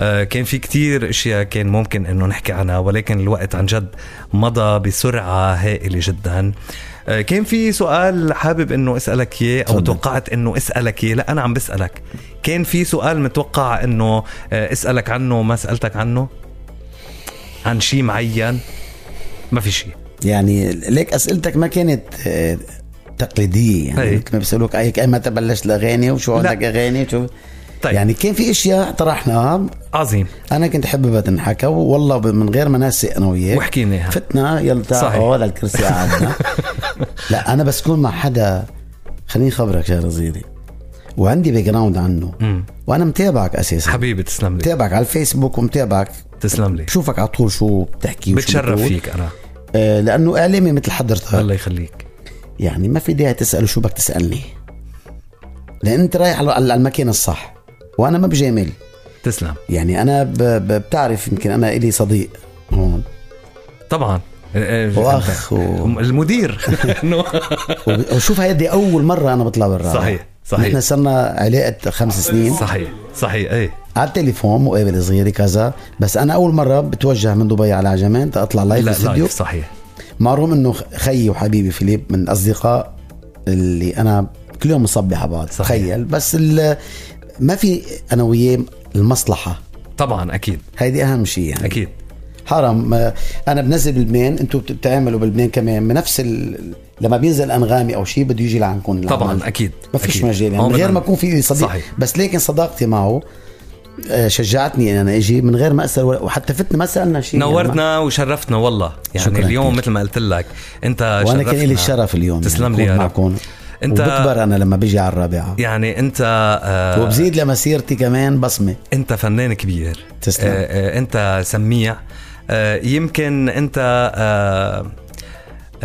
آه، كان في كتير أشياء كان ممكن إنه نحكي عنها ولكن الوقت عن جد مضى بسرعة هائلة جدا. آه، كان في سؤال حابب إنه أسألك إياه أو. توقعت إنه أسألك إياه. لا أنا عم بسألك. كان في سؤال متوقع إنه أسألك عنه ما سألتك عنه؟ عن شيء معين ما في شيء يعني ليك أسئلتك ما كانت آه، تقليدية. يعني ما بيسألوك أي اي متى بلشت الأغاني وشو. عندك أغاني شو طيب. يعني كان في أشياء طرحناها عظيم أنا كنت حاببها تنحكى والله من غير ما ننسق أنا وياك وحكينا إياها. فتنا يلا. تعالوا هذا الكرسي قعدنا <laughs> لا أنا بس كون مع حدا خليني خبرك يا رزيري وعندي background عنه مم. وأنا متابعك أساسا حبيبي تسلم لي متابعك على الفيسبوك ومتابعك تسلم لي. بشوفك على طول شو بتحكي بتشرف بتقول. فيك أنا. آه لأنه إعلامي مثل حضرتك. الله يخليك. يعني ما في داعي تسأله شو بدك تسألني. لأن أنت رايح على المكان الصح وأنا ما بجامل تسلم. يعني أنا ب... ب... بتعرف يمكن أنا إلي صديق. هون. طبعا. آه، واخ و... المدير. <laughs> وشوف هيدي أول مرة أنا بطلع برا. صحيح، صحيح. نحن صرنا علاقة خمس سنين. صحيح. صحيح إيه. على التليفون مقابله صغيرة كذا بس أنا أول مرة بتوجه من دبي على عجمان تطلع live لا استوديو صحيح. مع الرغم انه خيي وحبيبي فيليب من الاصدقاء اللي أنا كل يوم مصبح على بعض. تخيل. بس ال- ما في أنا وياه المصلحة. طبعا أكيد. هيدي أهم شيء يعني. أكيد. حرام أنا بنزل بلبنان أنتم بتعملوا بلبنان كمان بنفس. لما بينزل أنغامي أو شيء بده يجي لعندكم. طبعا أكيد ما فيش. مجال يعني من غير ما يكون في صديق صحيح بس لكن صداقتي معه آه، شجعتني إن أنا أجي من غير ما أسأل ولا- وحتى فتنا ما سألنا شيء يعني نورتنا وشرفتنا والله يعني شكراً اليوم كتير. مثل ما قلت لك أنت وأنا كان شرفتنا. لي الشرف اليوم تسلم يعني لي يا معكم انت وبكبر أنا لما بيجي على الرابعة يعني أنت آه وبزيد لمسيرتي كمان بصمة أنت فنان كبير تسلم. آه آه أنت سميع آه يمكن أنت آه،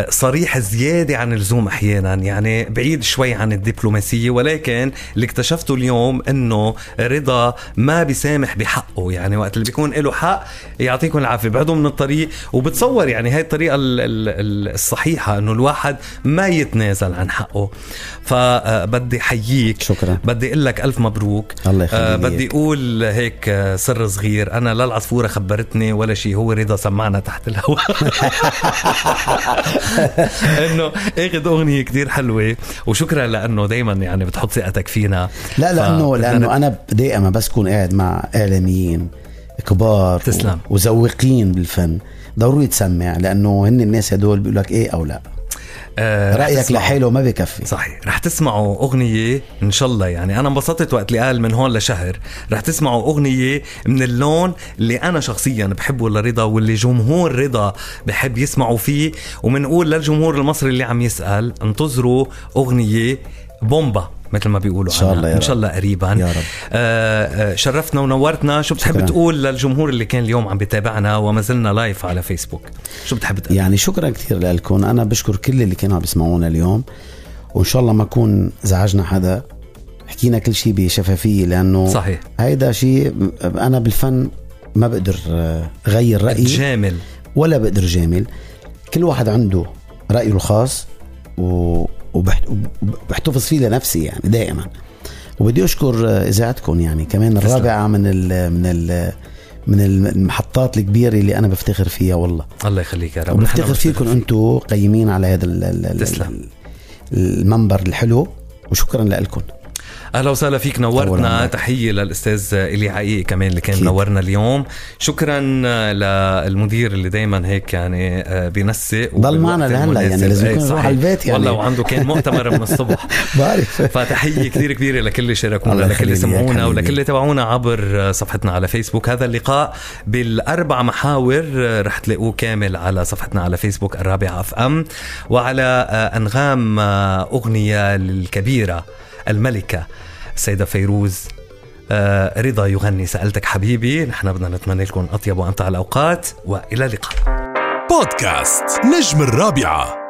صريح زيادة عن اللزوم أحيانا يعني بعيد شوي عن الدبلوماسية ولكن اللي اكتشفته اليوم أنه رضا ما بيسامح بحقه يعني وقت اللي بيكون له حق يعطيكم العافية. بعده من الطريق وبتصور يعني هاي الطريقة ال- ال- ال- الصحيحة أنه الواحد ما يتنازل عن حقه. فبدي حييك. شكرا. بدي أقول لك ألف مبروك. الله يخليك. آه بدي أقول هيك آه، سر صغير. أنا لا العصفوره خبرتني ولا شيء هو رضا سمعنا تحت الهواء. <laughs> <laughs> انه أخذ أغنية كتير حلوة وشكرا لأنه دائما يعني بتحط ثقتك فينا. لا لأنه فبدنا لأنه أنا دائما بس كون قاعد مع إعلاميين كبار تسلم. و- وذوقين بالفن. ضروري تسمع لأنه هن الناس هدول بيقول لك إيه أو لا. آه رأيك. لحاله ما بكفي. صحيح رح تسمعوا أغنية إن شاء الله. يعني أنا انبسطت وقت اللي قال من هون لشهر. رح تسمعوا أغنية من اللون اللي أنا شخصيا بحبه لرضا واللي جمهور رضا بحب يسمعوا فيه. ومنقول للجمهور المصري اللي عم يسأل انتظروا أغنية بومبا. مثل ما بيقولوا إن شاء. الله يا إن رب. شاء الله قريبا. يا رب. آه آه شرفتنا ونورتنا. شو بتحب شكراً. تقول للجمهور اللي كان اليوم عم بيتابعنا وما زلنا لايف على فيسبوك؟ شو بتحب تقول؟ يعني شكرا كثير لكم أنا بشكر كل اللي كانوا عم بيسمعونا اليوم. وإن شاء الله ما نكون زعجنا حدا. حكينا كل شيء بشفافية لأنه صحيح. هيدا شيء أنا بالفن ما بقدر آه، غير رأيي. جامل. ولا بقدر جامل. كل واحد عنده رأيه الخاص. و... وبحت... وبحتفظ فيه لنفسي يعني دائما وبدي أشكر إذاعتكم يعني كمان. الرابعة من ال... من ال... من المحطات الكبيرة اللي أنا بفتخر فيها والله الله يخليك يا رب وبفتخر نحن فيكم أنتم قيمين على هذا. تسلم. ال- المنبر الحلو وشكرا لكم أهلا وسهلا فيك نورتنا. تحية للأستاذ إلي عقيق كمان اللي كان أكيد. منورنا اليوم شكرا للمدير اللي دايما هيك يعني آه، بينسق ضل معنا لهلأ يعني. لازم إيه، يكون يروح صحيح. على البيت يعني. والله وعنده كان مؤتمر من الصبح <laughs> بعرف فتحية كثير كبيرة لكل اللي شاركونا لكل اللي سمعونا. ولكل اللي تابعونا عبر صفحتنا على فيسبوك هذا اللقاء بالأربع محاور رح تلاقوه كامل على صفحتنا على فيسبوك الرابعة أف أم وعلى آه، أنغام آه، أغنية الكبيرة الملكة. السيدة فيروز آه، رضا يغني سألتك حبيبي. نحن بدنا نتمنى لكم أطيب وأمتع الأوقات وإلى اللقاء. بودكاست نجم الرابعة.